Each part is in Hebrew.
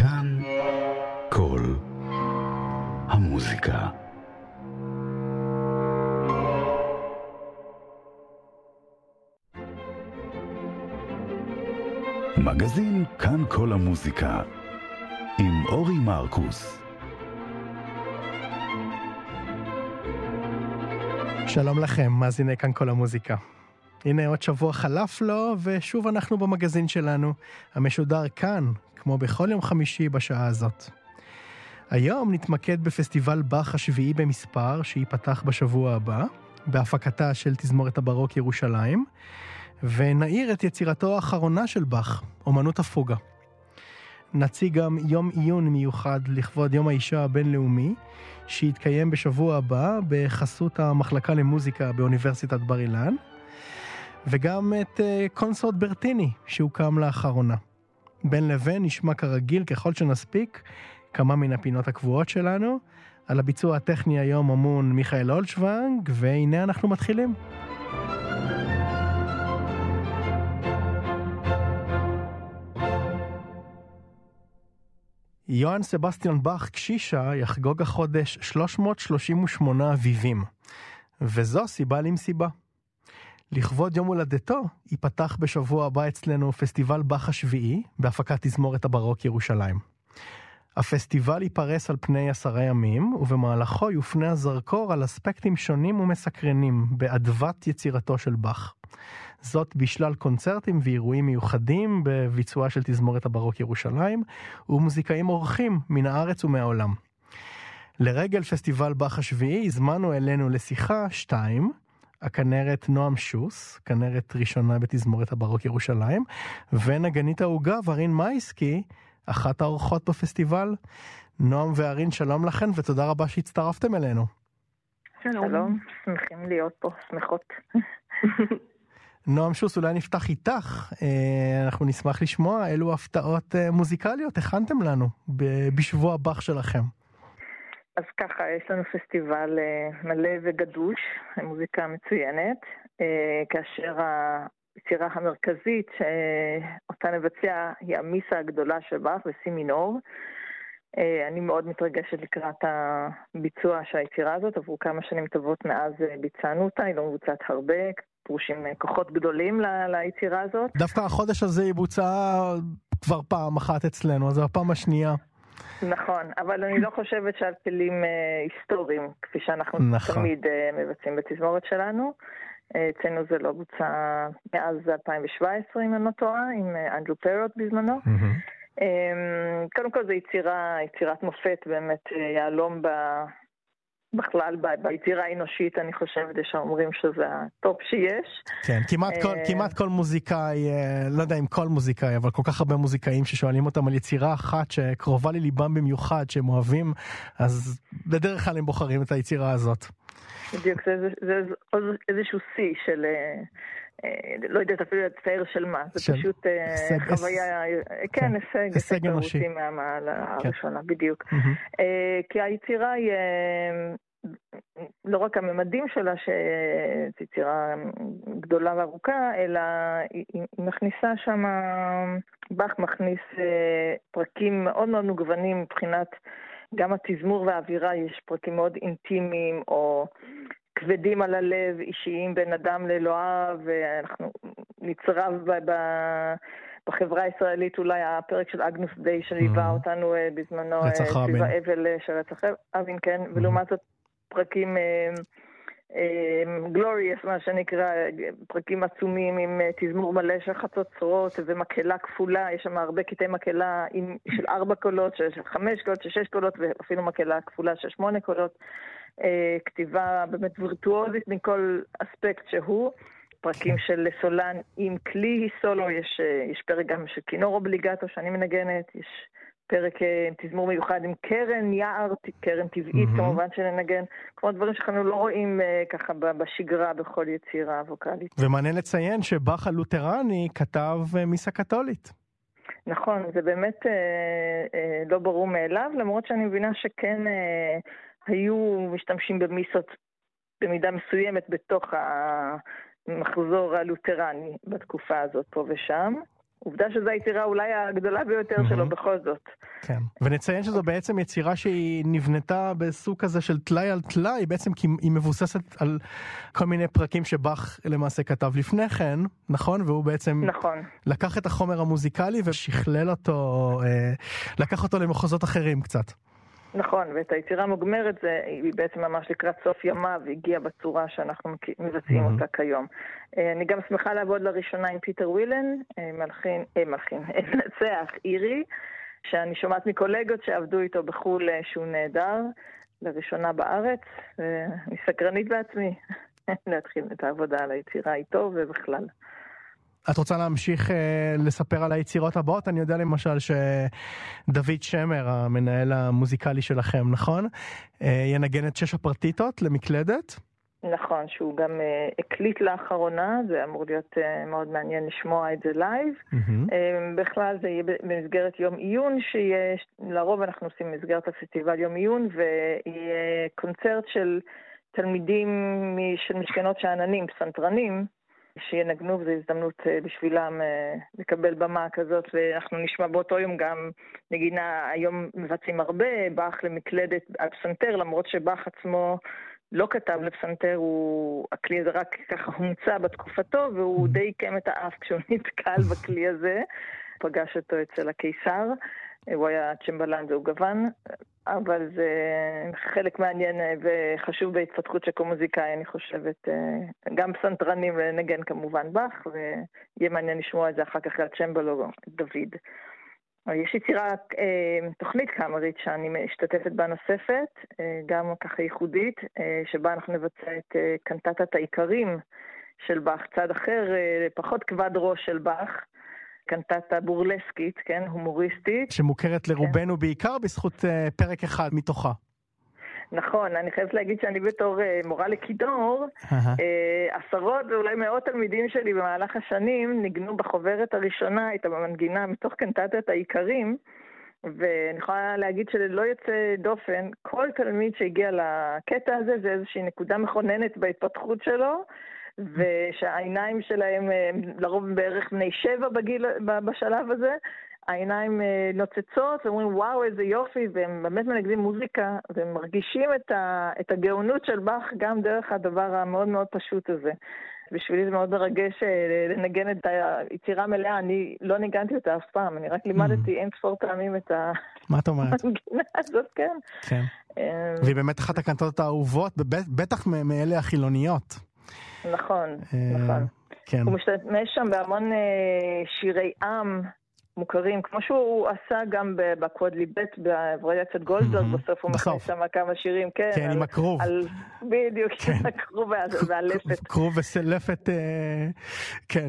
כאן כל המוזיקה. מגזין כאן כל המוזיקה עם אורי מרקוס. שלום לכם, מאזיני כאן כל המוזיקה. הנה עוד שבוע חלף לו, ושוב אנחנו במגזין שלנו, המשודר כאן, כמו בכל יום חמישי בשעה הזאת. היום נתמקד בפסטיבל באך השביעי במספר, שייפתח בשבוע הבא, בהפקתה של תזמורת הברוק ירושלים, ונעיר את יצירתו האחרונה של באך, אומנות הפוגה. נציג גם יום עיון מיוחד לכבוד יום האישה הבינלאומי, שיתקיים בשבוע הבא בחסות המחלקה למוזיקה באוניברסיטת בר אילן, וגם את uh, קונסורט ברטיני שהוקם לאחרונה. בין לבין נשמע כרגיל ככל שנספיק כמה מן הפינות הקבועות שלנו. על הביצוע הטכני היום אמון מיכאל אולשוונג, והנה אנחנו מתחילים. יוהאן סבסטיאן באך קשישה יחגוג החודש 338 אביבים, וזו סיבה למסיבה. לכבוד יום הולדתו ייפתח בשבוע הבא אצלנו פסטיבל באך השביעי בהפקת תזמורת הברוק ירושלים. הפסטיבל ייפרס על פני עשרה ימים, ובמהלכו יופנה הזרקור על אספקטים שונים ומסקרנים באדוות יצירתו של באך. זאת בשלל קונצרטים ואירועים מיוחדים בביצועה של תזמורת הברוק ירושלים, ומוזיקאים אורחים מן הארץ ומהעולם. לרגל פסטיבל באך השביעי הזמנו אלינו לשיחה שתיים, הכנרת נועם שוס, כנרת ראשונה בתזמורת הברוק ירושלים, ונגנית העוגה ורין מייסקי, אחת האורחות בפסטיבל. נועם וארין, שלום לכן ותודה רבה שהצטרפתם אלינו. שלום, שמחים להיות פה, שמחות. נועם שוס, אולי נפתח איתך, אה, אנחנו נשמח לשמוע אילו הפתעות אה, מוזיקליות הכנתם לנו בשבוע הבך שלכם. אז ככה, יש לנו פסטיבל אה, מלא וגדוש, מוזיקה מצוינת, כאשר היצירה המרכזית שאותה נבצע היא המיסה הגדולה של באך בסי מינור. אני מאוד מתרגשת לקראת הביצוע של היצירה הזאת, עברו כמה שנים טובות מאז ביצענו אותה, היא לא מבוצעת הרבה, דרושים אה, כוחות גדולים ליצירה הזאת. דווקא החודש הזה היא בוצעה כבר פעם אחת אצלנו, זו הפעם השנייה. נכון, אבל אני לא חושבת שעל כלים אה, היסטוריים, כפי שאנחנו נכון. תמיד אה, מבצעים בתזמורת שלנו. אצלנו זה לא בוצע מאז 2017, אם אני לא טועה, עם אנדרו פרוט בזמנו. Mm-hmm. קודם כל זו יצירה, יצירת מופת, באמת יהלום בכלל ביצירה האנושית אני חושבת יש האומרים שזה ה top שיש. כן, כמעט כל, אה, כמעט כל מוזיקאי, אה, לא יודע אם כל מוזיקאי, אבל כל כך הרבה מוזיקאים ששואלים אותם על יצירה אחת שקרובה לליבם במיוחד, שהם אוהבים, אז בדרך כלל הם בוחרים את היצירה הזאת. בדיוק, זה, זה, זה, זה איזשהו שיא של... אה, לא יודעת אפילו לצייר של מה, זה של... פשוט הישג, חוויה, כן, כן, הישג, הישג אנושי מהמעלה כן. הראשונה, בדיוק. Mm-hmm. כי היצירה היא לא רק הממדים שלה, שזו יצירה גדולה וארוכה, אלא היא מכניסה שם, באך מכניס אה, פרקים מאוד מאוד מגוונים מבחינת גם התזמור והאווירה, יש פרקים מאוד אינטימיים או כבדים על הלב, אישיים בין אדם לאלוהיו, ואנחנו נצרב ב... ב בחברה הישראלית אולי הפרק של אגנוס דיי שליווה mm-hmm. אותנו uh, בזמנו, רצח רבין. סביב האבל של רצח רבין, כן, mm-hmm. ולעומת זאת פרקים גלוריאס, מה שנקרא, פרקים עצומים עם אה, תזמור מלא של חצוצרות ומקהלה כפולה, יש שם הרבה קטעי מקהלה של ארבע קולות, של חמש קולות, של שש קולות, ואפילו מקהלה כפולה של שמונה קולות. אה, כתיבה באמת וירטואוזית מכל אספקט שהוא. פרקים כן. של סולן עם כלי סולו, יש, אה, יש פרק גם של כינור אובליגטו שאני מנגנת, יש פרק אה, תזמור מיוחד עם קרן יער, קרן טבעית mm-hmm. כמובן שננגן, כמו דברים שאנחנו לא רואים uh, ככה בשגרה בכל יצירה ווקאלית. ומעניין לציין שבאך הלותרני כתב uh, מיסה קתולית. נכון, זה באמת uh, uh, לא ברור מאליו, למרות שאני מבינה שכן uh, היו משתמשים במיסות במידה מסוימת בתוך המחזור הלותרני בתקופה הזאת פה ושם. עובדה שזו היצירה אולי הגדולה ביותר mm-hmm. שלו בכל זאת. כן, ונציין שזו בעצם יצירה שהיא נבנתה בסוג כזה של טלאי על טלאי, בעצם כי היא מבוססת על כל מיני פרקים שבאך למעשה כתב לפני כן, נכון? והוא בעצם נכון. לקח את החומר המוזיקלי ושכלל אותו, אה, לקח אותו למחוזות אחרים קצת. נכון, ואת היצירה המוגמרת זה, היא בעצם ממש לקראת סוף ימה והגיעה בצורה שאנחנו מבצעים mm-hmm. אותה כיום. אה, אני גם שמחה לעבוד לראשונה עם פיטר ווילן, אה, מלחין, אה, מלחין, מנצח אירי, שאני שומעת מקולגות שעבדו איתו בחו"ל שהוא נהדר, לראשונה בארץ, ואני סקרנית בעצמי להתחיל את העבודה על היצירה איתו ובכלל. את רוצה להמשיך אה, לספר על היצירות הבאות? אני יודע למשל שדוד שמר, המנהל המוזיקלי שלכם, נכון? אה, ינגן את שש הפרטיטות למקלדת? נכון, שהוא גם uh, הקליט לאחרונה, זה אמור להיות uh, מאוד מעניין לשמוע את זה live. Mm-hmm. Uh, בכלל זה יהיה במסגרת יום עיון, שיהיה, לרוב אנחנו עושים במסגרת הפסטיבל יום עיון, ויהיה קונצרט של תלמידים של משכנות שאננים, פסנתרנים, שינגנו, וזו הזדמנות אה, בשבילם אה, לקבל במה כזאת, ואנחנו נשמע באותו יום גם נגינה, היום מבצעים הרבה, באך למקלדת על פסנתר, למרות שבאך עצמו לא כתב לפסנתר, הוא, הכלי הזה רק ככה הומצא בתקופתו, והוא mm-hmm. די עיקם את האף כשהוא נתקל בכלי הזה, פגש אותו אצל הקיסר. הוא היה צ'מבלן והוא גוון, אבל זה חלק מעניין וחשוב בהתפתחות של קומוזיקאי, אני חושבת. גם פסנתרנים ונגן כמובן באך, ויהיה מעניין לשמוע את זה אחר כך על צ'מבלו דוד. יש יצירה, תוכנית קאמרית שאני משתתפת בה נוספת, גם ככה ייחודית, שבה אנחנו נבצע את קנטטת העיקרים של באך, צד אחר, פחות כבד ראש של באך. קנטטה בורלסקית, כן, הומוריסטית. שמוכרת כן. לרובנו כן. בעיקר בזכות uh, פרק אחד מתוכה. נכון, אני חייבת להגיד שאני בתור uh, מורה לכידור, uh, עשרות ואולי מאות תלמידים שלי במהלך השנים ניגנו בחוברת הראשונה את המנגינה מתוך קנטטת העיקרים, ואני יכולה להגיד שללא יוצא דופן, כל תלמיד שהגיע לקטע הזה זה איזושהי נקודה מכוננת בהתפתחות שלו. ושהעיניים שלהם לרוב בערך בני שבע בגיל, בשלב הזה, העיניים אה, נוצצות ואומרים וואו איזה יופי והם באמת מנגדים מוזיקה והם מרגישים את, ה, את הגאונות של באך גם דרך הדבר המאוד מאוד פשוט הזה. בשבילי זה מאוד מרגש אה, לנגן את היצירה המלאה, אני לא ניגנתי אותה אף פעם, אני רק לימדתי mm. אין ספור פעמים את? המנגינה הזאת, כן. כן. אה, והיא באמת אחת הקנטות האהובות, בטח מאלה החילוניות. נכון, אה, נכון. כן. הוא משתמש שם בהמון אה, שירי עם. מוכרים, כמו שהוא עשה גם בקוודליבט בווריאציית גולדברג, בסוף הוא מכניס שם כמה שירים, כן. כן, עם הכרוב. בדיוק, כן. הכרוב והלפת. כרוב וסלפת, אה, כן.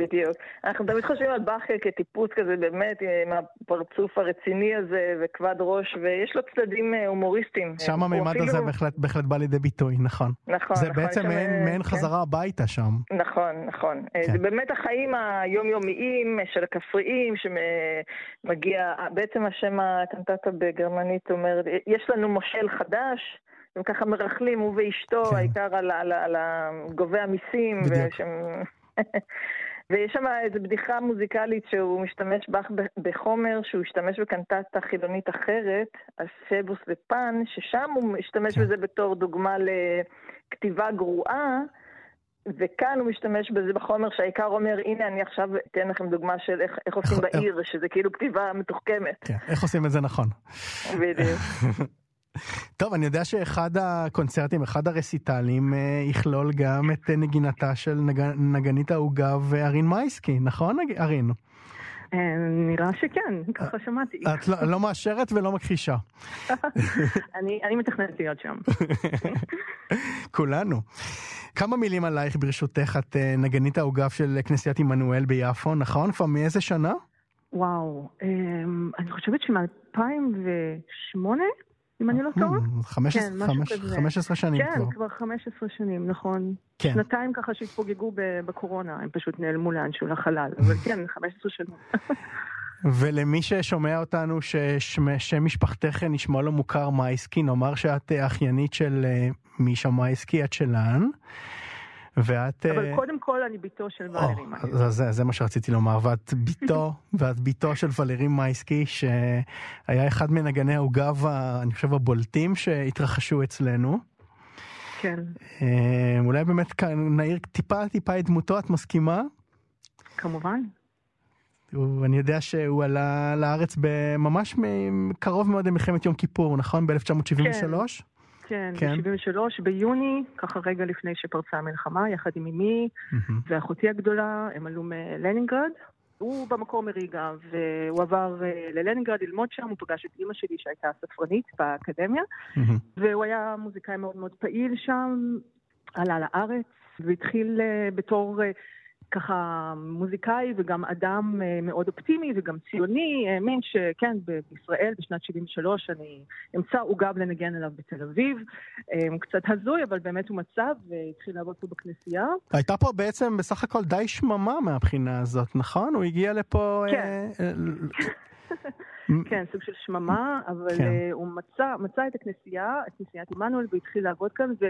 בדיוק. אנחנו תמיד חושבים על באך כטיפוס כזה, באמת, עם הפרצוף הרציני הזה, וכבד ראש, ויש לו צדדים אה, הומוריסטיים. שם המימד הזה בהחלט בא לידי ביטוי, נכון. נכון, זה בעצם מעין כן. חזרה הביתה שם. נכון, נכון. אה, כן. זה באמת החיים היומיומיים של הכפרי. בריאים שמגיע, בעצם השם הקנטטה בגרמנית אומר, יש לנו מושל חדש, הם ככה מרכלים, הוא ואשתו, כן. העיקר על, על, על, על גובי המיסים. ויש שם איזו בדיחה מוזיקלית שהוא משתמש בך בחומר שהוא השתמש בקנטטה חילונית אחרת, הסבוס ופן, ששם הוא משתמש כן. בזה בתור דוגמה לכתיבה גרועה. וכאן הוא משתמש בזה בחומר שהעיקר אומר, הנה אני עכשיו אתן לכם דוגמה של איך, איך עושים בעיר, שזה כאילו כתיבה מתוחכמת. כן, איך עושים את זה נכון. בדיוק. טוב, אני יודע שאחד הקונצרטים, אחד הרסיטלים, אה, יכלול גם את נגינתה של נג... נגנית העוגב ארין מייסקי, נכון ארין? אה, נראה שכן, ככה שמעתי. את לא, לא מאשרת ולא מכחישה. אני מתכננת להיות שם. כולנו. כמה מילים עלייך ברשותך, את אה, נגנית העוגף של כנסיית עמנואל ביפו, נכון? כבר מאיזה שנה? וואו, אמ, אני חושבת שמ-2008, אם אני לא טועה. 15 שנים כן, כבר. כן, כבר 15 שנים, נכון. כן. שנתיים ככה שהתפוגגו בקורונה, הם פשוט נעלמו לאנשהו לחלל, אבל כן, 15 שנים. ולמי ששומע אותנו ששם משפחתך נשמע לו מוכר מייסקי, נאמר שאת אחיינית של אה, מישה מייסקי, את שלן. ואת... אבל uh... קודם כל אני בתו של ולרי מייסקי. זה, זה מה שרציתי לומר, ואת בתו, ואת בתו של ולרי מייסקי, שהיה אחד מנגני העוגב, אני חושב, הבולטים שהתרחשו אצלנו. כן. אה, אולי באמת נעיר טיפה טיפה את דמותו, את מסכימה? כמובן. אני יודע שהוא עלה לארץ ממש קרוב מאוד למלחמת יום כיפור, נכון? ב-1973? כן, כן, ב-73, ביוני, ככה רגע לפני שפרצה המלחמה, יחד עם אמי mm-hmm. ואחותי הגדולה, הם עלו מלנינגרד. הוא במקור מריגה, והוא עבר uh, ללנינגרד ללמוד שם, הוא פגש את אימא שלי שהייתה ספרנית באקדמיה, mm-hmm. והוא היה מוזיקאי מאוד מאוד פעיל שם, עלה לארץ, והתחיל uh, בתור... ככה מוזיקאי וגם אדם אה, מאוד אופטימי וגם ציוני, האמין שכן, בישראל בשנת 73' אני אמצא עוגב לנגן עליו בתל אביב. הוא אה, קצת הזוי, אבל באמת הוא מצא והתחיל לעבוד פה בכנסייה. הייתה פה בעצם בסך הכל די שממה מהבחינה הזאת, נכון? הוא הגיע לפה... כן. אה, כן, סוג של שממה, אבל כן. הוא מצא, מצא את הכנסייה, את כנסיית עמנואל, והתחיל לעבוד כאן, ו...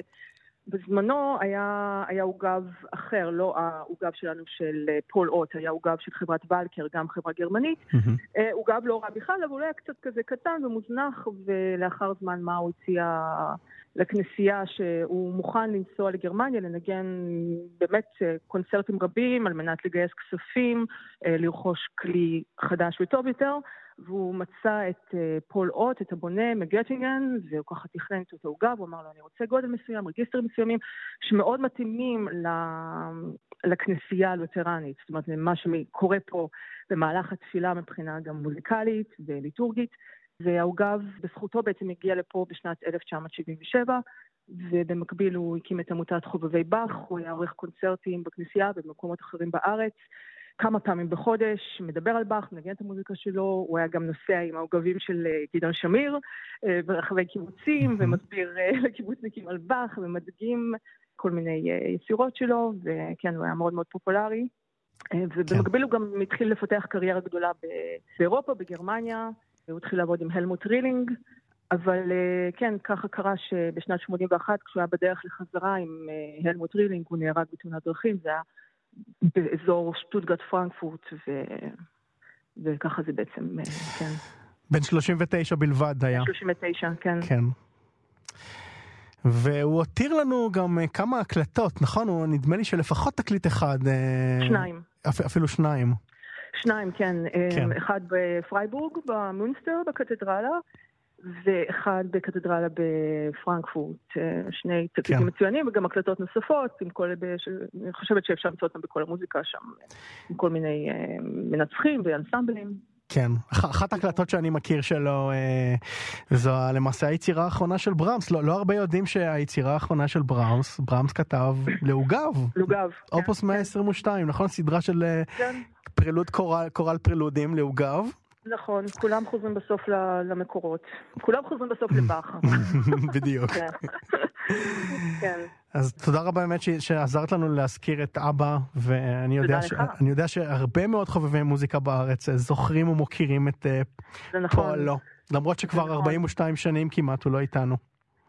בזמנו היה, היה עוגב אחר, לא העוגב שלנו של אה, פול אוט, היה עוגב של חברת ולקר, גם חברה גרמנית. Mm-hmm. עוגב לא רע בכלל, אבל הוא היה קצת כזה קטן ומוזנח, ולאחר זמן מה הוא הציע לכנסייה שהוא מוכן לנסוע לגרמניה, לנגן באמת אה, קונצרטים רבים על מנת לגייס כספים, לרכוש כלי חדש וטוב יותר. והוא מצא את אה, פול אוט, את הבונה מגטינגן, והוא ככה תכנן את אותו עוגה, והוא אמר לו, אני רוצה גודל מסוים, רגיסטרים מסוימים, שמאוד מתאימים לכנסייה הלותרנית, זאת אומרת, למה שקורה פה במהלך התפילה מבחינה גם מוזיקלית וליטורגית. והעוגב בזכותו בעצם הגיע לפה בשנת 1977, ובמקביל הוא הקים את עמותת חובבי באך, הוא היה עורך קונצרטים בכנסייה ובמקומות אחרים בארץ, כמה פעמים בחודש, מדבר על באך, מנגן את המוזיקה שלו, הוא היה גם נוסע עם העוגבים של אה, גדעון שמיר אה, ברחבי קיבוצים, ומסביר אה, לקיבוצניקים על באך, ומדגים כל מיני יצירות שלו, וכן, הוא היה מאוד מאוד פופולרי. ובמקביל הוא גם התחיל לפתח קריירה גדולה באירופה, בגרמניה, הוא התחיל לעבוד עם הלמוט רילינג, אבל כן, ככה קרה שבשנת 81, כשהוא היה בדרך לחזרה עם הלמוט רילינג, הוא נהרג בתאונת דרכים, זה היה באזור שטוטגרד פרנקפורט, ו... וככה זה בעצם, אה, כן. בן 39 בלבד היה. בן 39, כן. כן. והוא הותיר לנו גם אה, כמה הקלטות, נכון? הוא נדמה לי שלפחות תקליט אחד. אה, שניים. אפ, אפילו שניים. שניים, כן. כן. אחד בפרייבורג, במונסטר, בקתדרלה, ואחד בקתדרלה בפרנקפורט, אה, שני תקליטים כן. מצוינים וגם הקלטות נוספות, עם כל, בש... אני חושבת שאפשר למצוא אותם בכל המוזיקה שם, עם כל מיני uh, מנצחים ואנסמבלים. כן, אחת ההקלטות שאני מכיר שלו אה, זו למעשה היצירה האחרונה של ברמס, לא, לא הרבה יודעים שהיצירה האחרונה של ברמס, ברמס כתב לעוגב. לעוגב. אופוס כן, 122, כן. נכון? סדרה של כן. פרילוד קורל, קורל פרילודים לעוגב. נכון, כולם חוזרים בסוף למקורות. כולם חוזרים בסוף לבכר. בדיוק. כן. כן. אז תודה רבה באמת שעזרת לנו להזכיר את אבא, ואני יודע, ש... יודע שהרבה מאוד חובבי מוזיקה בארץ אה, זוכרים ומוקירים את אה, נכון. פועלו. למרות שכבר נכון. 42 שנים כמעט הוא לא איתנו.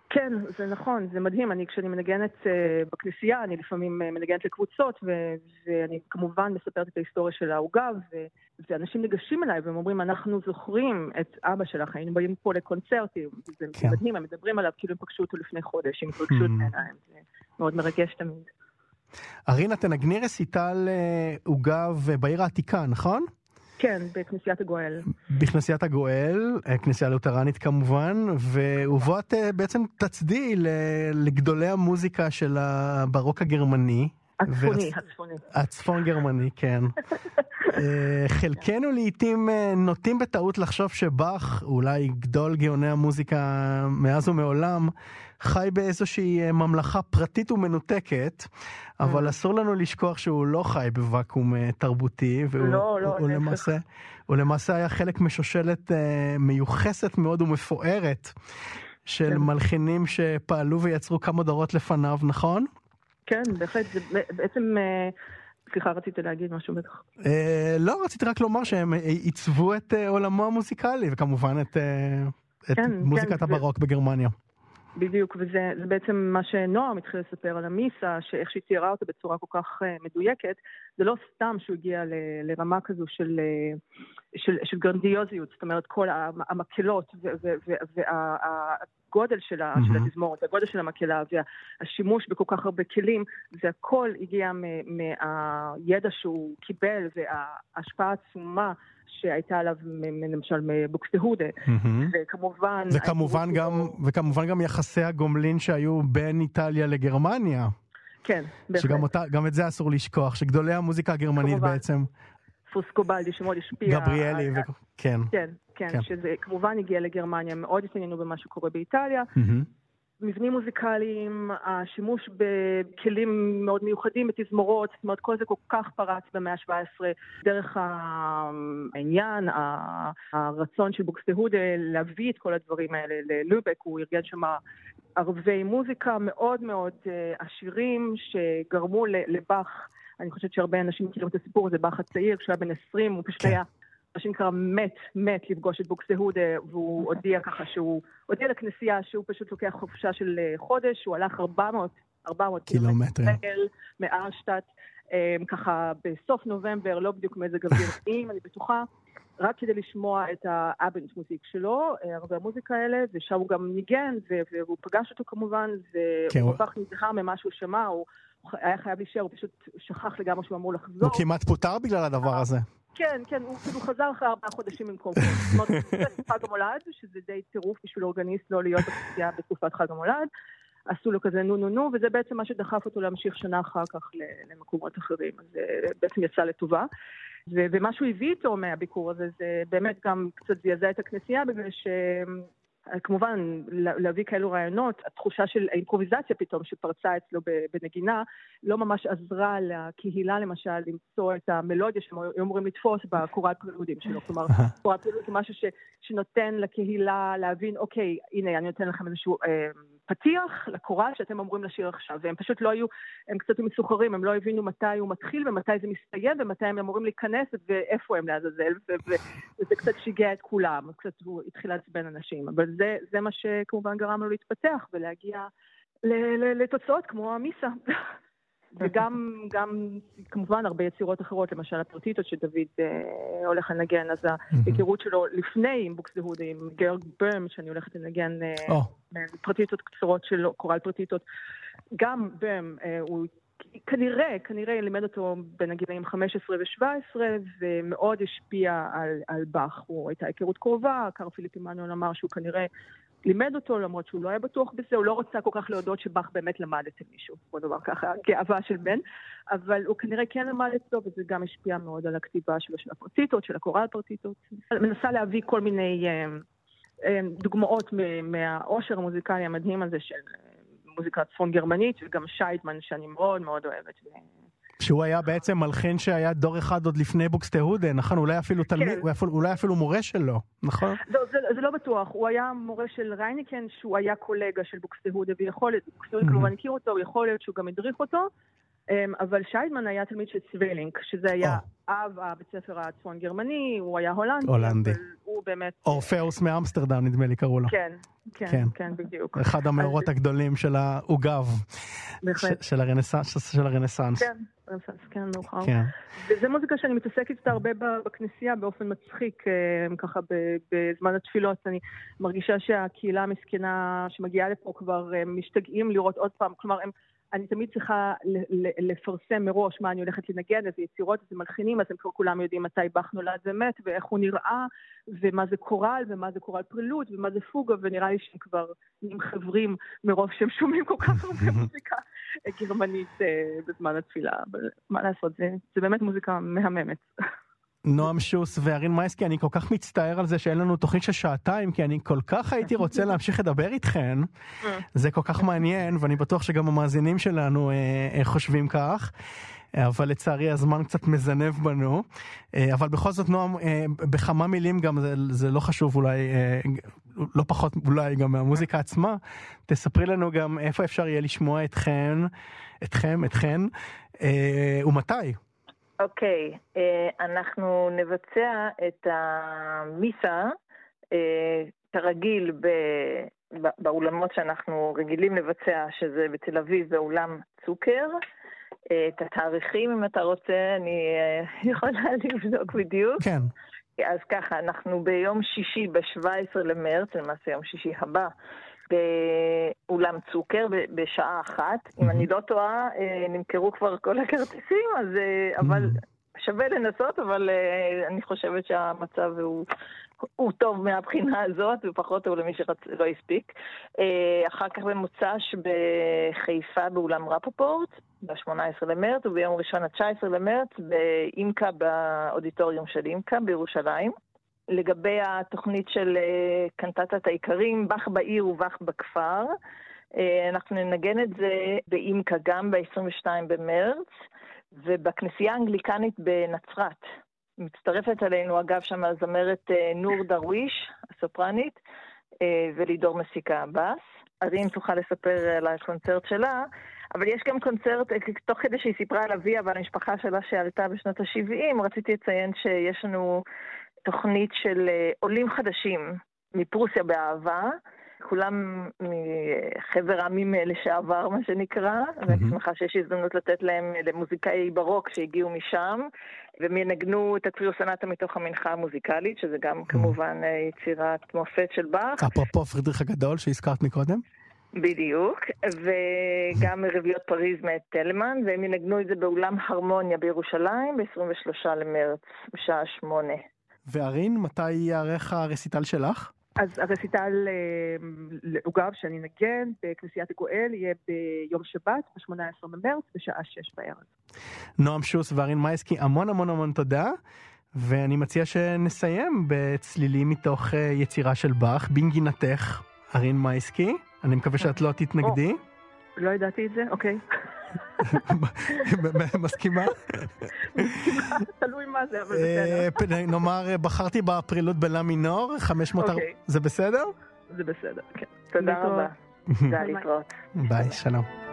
כן, זה נכון, זה מדהים. אני, כשאני מנגנת uh, בכנסייה, אני לפעמים uh, מנגנת לקבוצות, ו- ואני כמובן מספרת את ההיסטוריה של העוגה, ו- ואנשים ניגשים אליי והם אומרים, אנחנו זוכרים את אבא שלך, היינו באים פה לקונצרטים, זה כן. מדהים, הם מדברים עליו כאילו הם פגשו אותו לפני חודש, עם התרגשות mm. מעיניים, זה מאוד מרגש תמיד. ארינה, תנגני רסיטל אה, עוגב בעיר העתיקה, נכון? כן, בכנסיית הגואל. בכנסיית הגואל, אה, כנסייה לותרנית כמובן, ובו את אה, בעצם תצדיעי לגדולי המוזיקה של הברוק הגרמני. הצפוני, הצפוני. הצפון גרמני, כן. אה, חלקנו לעיתים נוטים בטעות לחשוב שבאך, אולי גדול גאוני המוזיקה מאז ומעולם, חי באיזושהי ממלכה פרטית ומנותקת, אבל mm. אסור לנו לשכוח שהוא לא חי בוואקום תרבותי, והוא לא, לא, הוא למעשה, הוא למעשה היה חלק משושלת מיוחסת מאוד ומפוארת של כן. מלחינים שפעלו ויצרו כמה דורות לפניו, נכון? כן, בהחלט, זה בעצם... סליחה, רציתי להגיד משהו בטח. אה, לא, רציתי רק לומר שהם עיצבו את עולמו המוזיקלי, וכמובן את, כן, כן, מוזיקת הברוק. בגרמניה. בדיוק, וזה בעצם מה שנועם התחיל לספר על המיסה, שאיך שהיא ציירה אותה בצורה כל כך uh, מדויקת, זה לא סתם שהוא הגיע ל, לרמה כזו של, uh, של, של גרנדיוזיות, זאת אומרת כל המקהלות והגודל של, mm-hmm. של התזמורת, הגודל של המקהלה והשימוש בכל כך הרבה כלים, זה הכל הגיע מהידע שהוא קיבל וההשפעה העצומה. שהייתה עליו למשל מבוקסטהודה, וכמובן... וכמובן גם, וכמובן גם יחסי הגומלין שהיו בין איטליה לגרמניה. כן, בהחלט. שגם אותה, גם את זה אסור לשכוח, שגדולי המוזיקה הגרמנית כמובן. בעצם... פוסקובלדי שמאוד השפיע. גבריאלי, ו... כן. כן, כן, כן, שזה כמובן הגיע לגרמניה, מאוד התעניינו במה שקורה באיטליה. Mm-hmm. מבנים מוזיקליים, השימוש בכלים מאוד מיוחדים, בתזמורות, זאת אומרת כל זה כל כך פרץ במאה ה-17 דרך העניין, הרצון של בוקסטהודה להביא את כל הדברים האלה ללובק, הוא ארגן שם ערבי מוזיקה מאוד מאוד אה, עשירים שגרמו לבאך, אני חושבת שהרבה אנשים מכירים את הסיפור הזה, באך הצעיר, כשהוא היה בן 20, הוא פשוט כן. היה... מה שנקרא מת, מת לפגוש את בוקסהודה, והוא הודיע ככה שהוא, הודיע לכנסייה שהוא פשוט לוקח חופשה של אה, חודש, הוא הלך 400, 400 קילומטרים מארשטט, אה, ככה בסוף נובמבר, לא בדיוק מזג אוויר נעים, אני בטוחה, רק כדי לשמוע את האבנט מוזיק שלו, אה, הרבה המוזיקה האלה, ושם הוא גם ניגן, והוא פגש אותו כמובן, והוא כל כך נזהר ממה שהוא שמע, הוא היה חייב להישאר, הוא פשוט שכח לגמרי שהוא אמור לחזור. הוא כמעט פוטר בגלל הדבר הזה. כן, כן, הוא כאילו חזר אחרי ארבעה חודשים במקום. זאת אומרת, חג המולד, שזה די טירוף בשביל אורגניסט לא להיות בפציעה בתקופת חג המולד. עשו לו כזה נו נו נו, וזה בעצם מה שדחף אותו להמשיך שנה אחר כך למקומות אחרים. אז זה בעצם יצא לטובה. ומה שהוא הביא איתו מהביקור הזה, זה באמת גם קצת זעזע את הכנסייה, בגלל ש... כמובן, להביא כאלו רעיונות, התחושה של האימפרוביזציה פתאום שפרצה אצלו בנגינה, לא ממש עזרה לקהילה למשל למצוא את המלודיה שהם היו אמורים לתפוס בקורת פרילודים שלו. כלומר, קורת פרילוד זה משהו ש, שנותן לקהילה להבין, אוקיי, הנה, אני נותן לכם איזשהו אה, פתיח לקורל שאתם אמורים לשיר עכשיו, והם פשוט לא היו, הם קצת מסוחרים, הם לא הבינו מתי הוא מתחיל ומתי זה מסתיים ומתי הם אמורים להיכנס ואיפה הם לעזאזל, וזה קצת שיגע את כולם, קצת הוא התחיל לעצבן אנשים, אבל זה, זה מה שכמובן גרם לו להתפתח ולהגיע לתוצאות כמו המיסה. וגם גם, כמובן הרבה יצירות אחרות, למשל הפרטיטות שדוד אה, הולך לנגן, אז ההיכרות שלו לפני עם בוקסטהודה, עם גאורג בהם, שאני הולכת לנגן אה, oh. פרטיטות קצרות שלו, קורל פרטיטות, גם בהם, אה, הוא כנראה, כנראה לימד אותו בין הגילאים 15 ו-17, ומאוד השפיע על, על באך. הוא הייתה היכרות קרובה, קר פיליפ עמנואל אמר שהוא כנראה לימד אותו, למרות שהוא לא היה בטוח בזה, הוא לא רצה כל כך להודות שבאך באמת למד אצל מישהו, בוא נאמר ככה, גאווה של בן, אבל הוא כנראה כן למד אצלו, וזה גם השפיע מאוד על הכתיבה שלו, של הפרטיטות, של הקורל פרטיטות. מנסה להביא כל מיני אה, אה, דוגמאות מהעושר המוזיקלי המדהים הזה של אה, מוזיקה צפון גרמנית, וגם שייטמן, שאני מאוד מאוד אוהבת. שהוא היה בעצם מלחין שהיה דור אחד עוד לפני בוקסטהודה, נכון? אולי אפילו תלמיד, כן. אפילו, אולי אפילו מורה שלו, נכון? לא, זה, זה לא בטוח, הוא היה מורה של ריינקן, שהוא היה קולגה של בוקסטהודה, ויכול להיות, בוקסטהודה כמובן הכיר אותו, יכול להיות שהוא גם הדריך אותו, אבל שיידמן היה תלמיד של סווילינק, שזה היה אב הבית ספר הצפון גרמני, הוא היה הולנדי. הולנדי. הוא באמת... אורפאוס מאמסטרדם נדמה לי קראו לו. כן, כן, כן, כן בדיוק. אחד המאורות הגדולים של העוגב. של הרנסאנס. כן, רנסאנס, כן, מאוחר. כן. וזו מוזיקה שאני מתעסקת איתה הרבה בכנסייה באופן מצחיק, אמ, ככה בזמן התפילות. אני מרגישה שהקהילה המסכנה שמגיעה לפה כבר משתגעים לראות עוד פעם, כלומר הם... אני תמיד צריכה לפרסם מראש מה אני הולכת לנגן, איזה יצירות, איזה מלחינים, אז הם כבר כולם יודעים מתי באך נולד ומת, ואיך הוא נראה, ומה זה קורל, ומה זה קורל פרילוט, ומה זה פוגה, ונראה לי שהם כבר נהיים חברים מרוב שהם שומעים כל כך הרבה מוזיקה גרמנית אה, בזמן התפילה, אבל מה לעשות, זה, זה באמת מוזיקה מהממת. נועם שוס וארין מייסקי, אני כל כך מצטער על זה שאין לנו תוכנית של שעתיים, כי אני כל כך הייתי רוצה להמשיך לדבר איתכן. זה כל כך מעניין, ואני בטוח שגם המאזינים שלנו אה, אה, חושבים כך. אבל לצערי הזמן קצת מזנב בנו. אה, אבל בכל זאת, נועם, אה, בכמה מילים גם, זה, זה לא חשוב אולי, אה, לא פחות אולי גם מהמוזיקה עצמה, תספרי לנו גם איפה אפשר יהיה לשמוע אתכן, אתכם, אתכן, ומתי. אוקיי, okay, אה, אנחנו נבצע את המיסה, אה, כרגיל ב... באולמות שאנחנו רגילים לבצע, שזה בתל אביב באולם צוקר. את התאריכים, אם אתה רוצה, אני יכולה לבדוק בדיוק. כן. אז ככה, אנחנו ביום שישי, ב-17 למרץ, למעשה יום שישי הבא, באולם צוקר בשעה אחת. Mm-hmm. אם אני לא טועה, אה, נמכרו כבר כל הכרטיסים, אז... אה, אבל mm-hmm. שווה לנסות, אבל אה, אני חושבת שהמצב הוא הוא טוב מהבחינה הזאת, ופחות טוב למי שלא הספיק. אחר כך במוצ"ש בחיפה באולם רפופורט, ב-18 למרץ, וביום ראשון ה-19 למרץ באימקה, באודיטוריום של אימקה בירושלים. לגבי התוכנית של אה, קנטטת האיכרים, באך בעיר ובאך בכפר, אה, אנחנו ננגן את זה באימקה גם ב-22 במרץ, ובכנסייה האנגליקנית בנצרת. מצטרפת אלינו, אגב, שם הזמרת אה, נור דרוויש, הסופרנית, ולידור מסיקה עבאס. אז אם תוכל לספר על הקונצרט שלה, אבל יש גם קונצרט, תוך כדי שהיא סיפרה על אביה ועל המשפחה שלה שעלתה בשנות ה-70, רציתי לציין שיש לנו תוכנית של עולים חדשים מפרוסיה באהבה. כולם מחבר העמים לשעבר, מה שנקרא, mm-hmm. ואני שמחה שיש הזדמנות לתת להם למוזיקאי ברוק שהגיעו משם, והם ינגנו את הכפיר סנטה מתוך המנחה המוזיקלית, שזה גם mm-hmm. כמובן אה, יצירת מופת של באך. אפרופו פרידריך הגדול שהזכרת מקודם? בדיוק, וגם רביעיות פריז מאת תלמן, והם ינגנו את זה באולם הרמוניה בירושלים ב-23 למרץ, בשעה שמונה. וארין, מתי ייערך הרסיטל שלך? אז הרסיטל לעוגב שאני נגן בכנסיית הגואל יהיה ביום שבת, ב-18 במרץ, בשעה 6 בערב. נועם שוס וארין מייסקי, המון המון המון תודה. ואני מציע שנסיים בצלילים מתוך אה, יצירה של באך, בנגינתך, ארין מייסקי. אני מקווה שאת לא תתנגדי. לא ידעתי את זה, אוקיי. מסכימה? תלוי מה זה, אבל בסדר. אה, נאמר, אה, בחרתי בפרילות בלה מינור, 500... אוקיי. זה בסדר? זה בסדר, כן. תודה רבה. ביי, שלום.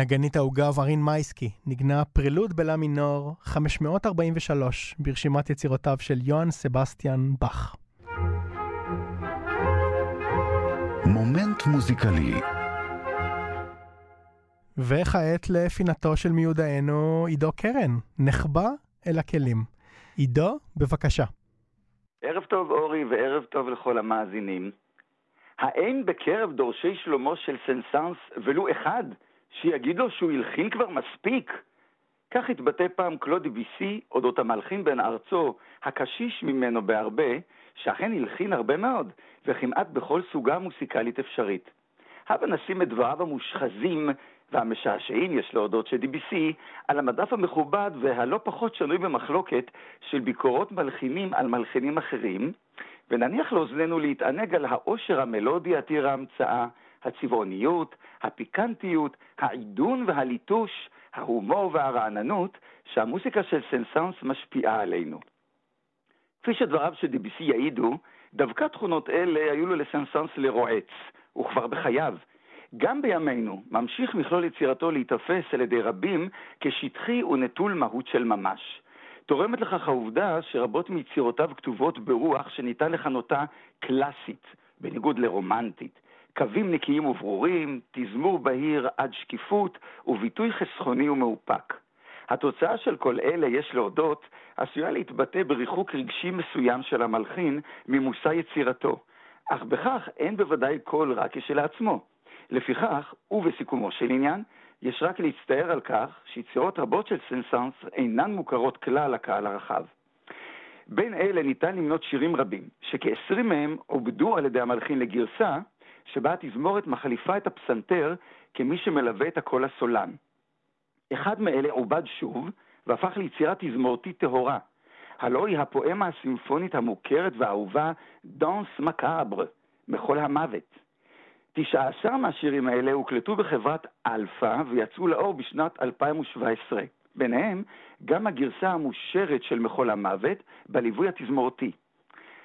נגנית העוגה ורין מייסקי נגנה פרילוד בלה מינור 543 ברשימת יצירותיו של יוהאן סבסטיאן באך. מומנט מוזיקלי וכעת לפינתו של מיודענו עידו קרן, נחבא אל הכלים. עידו, בבקשה. ערב טוב אורי וערב טוב לכל המאזינים. האין בקרב דורשי שלמה של סנסנס ולו אחד שיגיד לו שהוא הלחין כבר מספיק? כך התבטא פעם קלודי ביסי אודות המלחין בן ארצו, הקשיש ממנו בהרבה, שאכן הלחין הרבה מאוד, וכמעט בכל סוגה מוסיקלית אפשרית. הבה נשים את דבריו המושחזים והמשעשעים, יש להודות, של DBC, על המדף המכובד והלא פחות שנוי במחלוקת של ביקורות מלחינים על מלחינים אחרים, ונניח לאוזנינו להתענג על העושר המלודי עתיר ההמצאה, הצבעוניות, הפיקנטיות, העידון והליטוש, ההומור והרעננות שהמוסיקה של סנסנס משפיעה עלינו. כפי שדבריו של דיביסי יעידו, דווקא תכונות אלה היו לו לסנסנס לרועץ, וכבר בחייו. גם בימינו ממשיך מכלול יצירתו להיתפס על ידי רבים כשטחי ונטול מהות של ממש. תורמת לכך העובדה שרבות מיצירותיו כתובות ברוח שניתן לכנותה קלאסית, בניגוד לרומנטית. קווים נקיים וברורים, תזמור בהיר עד שקיפות וביטוי חסכוני ומאופק. התוצאה של כל אלה, יש להודות, עשויה להתבטא בריחוק רגשי מסוים של המלחין ממושא יצירתו, אך בכך אין בוודאי קול רק כשלעצמו. לפיכך, ובסיכומו של עניין, יש רק להצטער על כך שיצירות רבות של סנסנס אינן מוכרות כלל לקהל הרחב. בין אלה ניתן למנות שירים רבים, שכ-20 מהם עובדו על ידי המלחין לגרסה, שבה התזמורת מחליפה את הפסנתר כמי שמלווה את הקול הסולן. אחד מאלה עובד שוב, והפך ליצירה תזמורתית טהורה. הלא היא הפואמה הסימפונית המוכרת והאהובה דאנס מקאבר, מחול המוות. תשעה עשר מהשירים האלה הוקלטו בחברת אלפא ויצאו לאור בשנת 2017. ביניהם גם הגרסה המושרת של מחול המוות בליווי התזמורתי.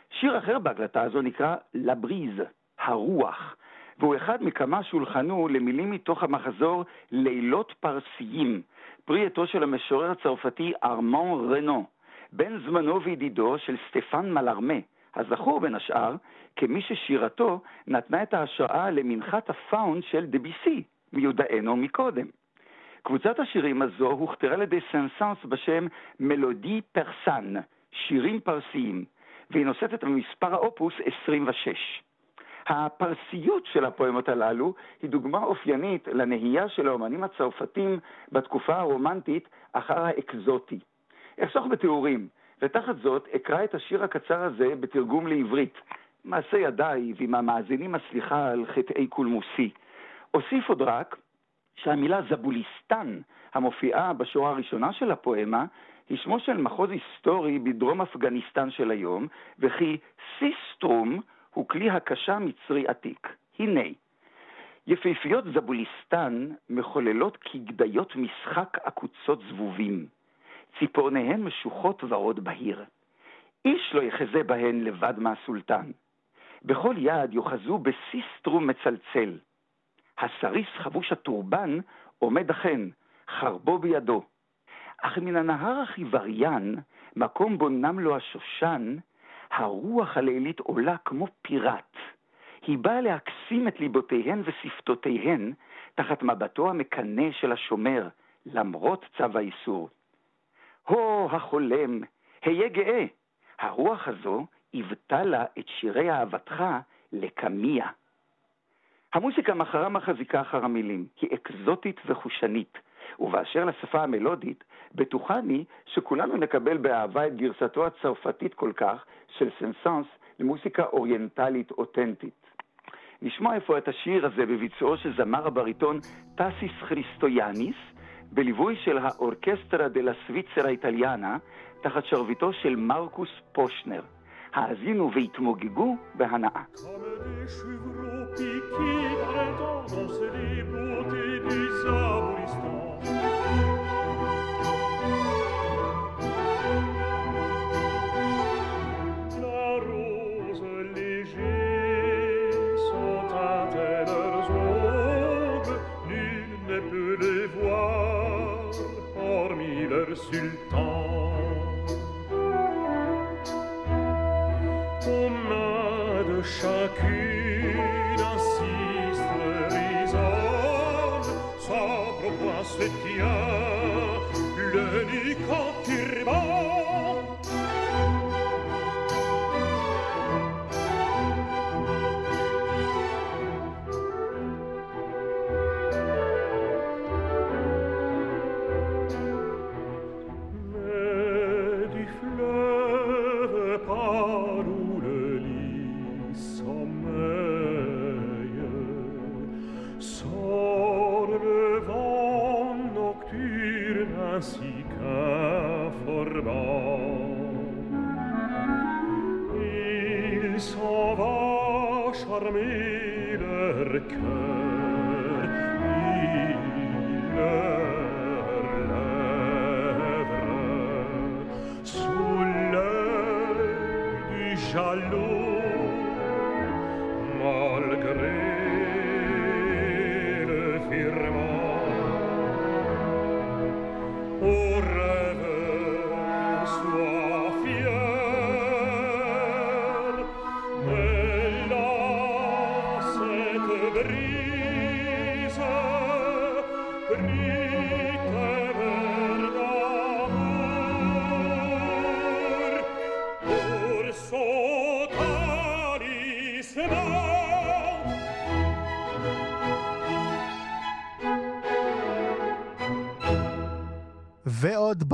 שיר אחר בהקלטה הזו נקרא La brise, הרוח, והוא אחד מכמה שהולחנו למילים מתוך המחזור לילות פרסיים, פרי עטו של המשורר הצרפתי ארמן רנו, בן זמנו וידידו של סטפן מלארמה, הזכור בין השאר כמי ששירתו נתנה את ההשראה למנחת הפאונד של דביסי, מיודענו מקודם. קבוצת השירים הזו הוכתרה על ידי סנסנס בשם מלודי פרסן, שירים פרסיים, והיא נושאת במספר האופוס 26. הפרסיות של הפואמות הללו היא דוגמה אופיינית לנהייה של האומנים הצרפתים בתקופה הרומנטית אחר האקזוטי. אחסוך בתיאורים, ותחת זאת אקרא את השיר הקצר הזה בתרגום לעברית. מעשה ידיי ועם המאזינים הסליחה על חטאי קולמוסי. אוסיף עוד רק שהמילה זבוליסטן, המופיעה בשורה הראשונה של הפואמה, היא שמו של מחוז היסטורי בדרום אפגניסטן של היום, וכי סיסטרום הוא כלי הקשה מצרי עתיק. הנה, יפיפיות זבוליסטן מחוללות כגדיות משחק עקוצות זבובים. ציפורניהן משוחות ורוד בהיר. איש לא יחזה בהן לבד מהסולטן. בכל יד יוחזו בסיסטרום מצלצל. הסריס חבוש הטורבן עומד אכן, חרבו בידו. אך מן הנהר החיווריין, מקום בו נם לו השושן, הרוח הלילית עולה כמו פיראט. היא באה להקסים את ליבותיהן ושפתותיהן תחת מבטו המקנא של השומר, למרות צו האיסור. הו החולם, היה גאה, הרוח הזו היוותה לה את שירי אהבתך לקמיע. המוסיקה מחרה מחזיקה אחר המילים, היא אקזוטית וחושנית, ובאשר לשפה המלודית, בטוחני שכולנו נקבל באהבה את גרסתו הצרפתית כל כך של סנסנס למוסיקה אוריינטלית אותנטית. נשמע איפה את השיר הזה בביצועו של זמר הבריטון טאסיס כריסטויאניס, בליווי של האורקסטרה דה לה סוויצר האיטליאנה, תחת שרביטו של מרקוס פושנר. האזינו והתמוגגו בהנאה. sultan. On a de chacune un cistre rhizome, sobre point se tient le nuit quand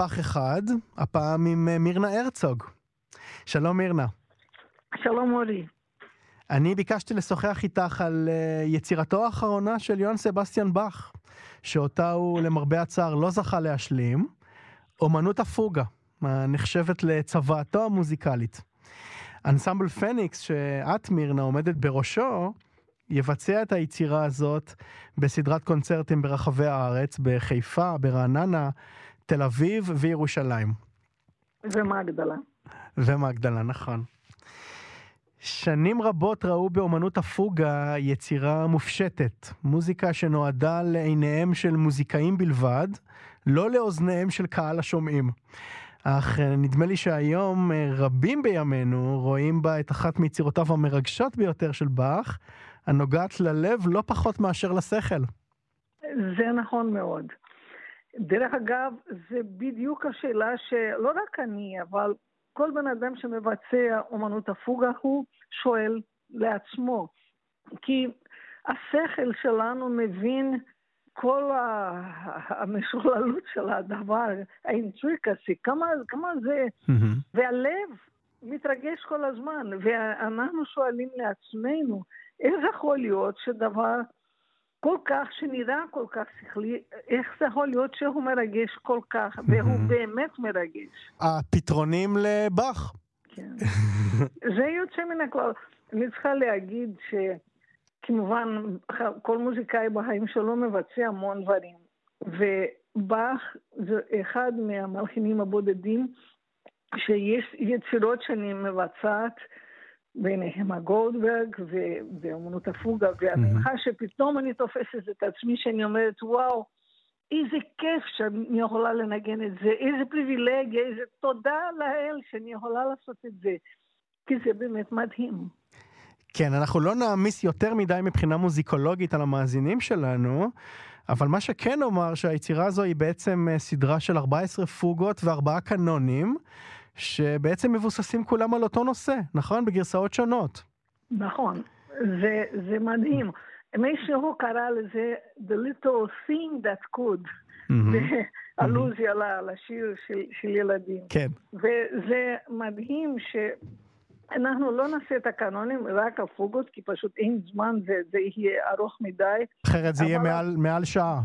באך אחד, הפעם עם אה, מירנה הרצוג. שלום מירנה. שלום אורי. אני ביקשתי לשוחח איתך על אה, יצירתו האחרונה של יוהן סבסטיאן באך, שאותה הוא למרבה הצער לא זכה להשלים, אומנות הפוגה, הנחשבת לצוואתו המוזיקלית. אנסמבל פניקס, שאת מירנה עומדת בראשו, יבצע את היצירה הזאת בסדרת קונצרטים ברחבי הארץ, בחיפה, ברעננה, תל אביב וירושלים. ומגדלה. ומגדלה, נכון. שנים רבות ראו באומנות הפוגה יצירה מופשטת, מוזיקה שנועדה לעיניהם של מוזיקאים בלבד, לא לאוזניהם של קהל השומעים. אך אה, נדמה לי שהיום אה, רבים בימינו רואים בה את אחת מיצירותיו המרגשות ביותר של באך, הנוגעת ללב לא פחות מאשר לשכל. זה נכון מאוד. דרך אגב, זה בדיוק השאלה שלא רק אני, אבל כל בן אדם שמבצע אומנות הפוגה, הוא שואל לעצמו. כי השכל שלנו מבין כל המשוללות של הדבר, האינטריקסי, כמה, כמה זה, mm-hmm. והלב מתרגש כל הזמן, ואנחנו שואלים לעצמנו, איך יכול להיות שדבר כל כך, שנראה כל כך שכלי, איך זה יכול להיות שהוא מרגש כל כך, והוא באמת מרגש. הפתרונים לבאך. כן. זה יוצא מן הכלל. אני צריכה להגיד שכמובן כל מוזיקאי בחיים שלו מבצע המון דברים, ובאך זה אחד מהמלחינים הבודדים שיש יצירות שאני מבצעת ביניהם הגולדברג ואומנות הפוגה, והמנחה שפתאום אני תופסת את עצמי שאני אומרת, וואו, איזה כיף שאני יכולה לנגן את זה, איזה פריבילגיה, איזה תודה לאל שאני יכולה לעשות את זה, כי זה באמת מדהים. כן, אנחנו לא נעמיס יותר מדי מבחינה מוזיקולוגית על המאזינים שלנו, אבל מה שכן אומר שהיצירה הזו היא בעצם אה, סדרה של 14 פוגות וארבעה קנונים. שבעצם מבוססים כולם על אותו נושא, נכון? בגרסאות שונות. נכון, זה, זה מדהים. מישהו קרא לזה The Little Thing That Could, באלוזיה לשיר של, של ילדים. כן. וזה מדהים ש... אנחנו לא נעשה את הקנונים, רק הפוגות, כי פשוט אין זמן וזה יהיה ארוך מדי. אחרת זה אבל... יהיה מעל, מעל שעה.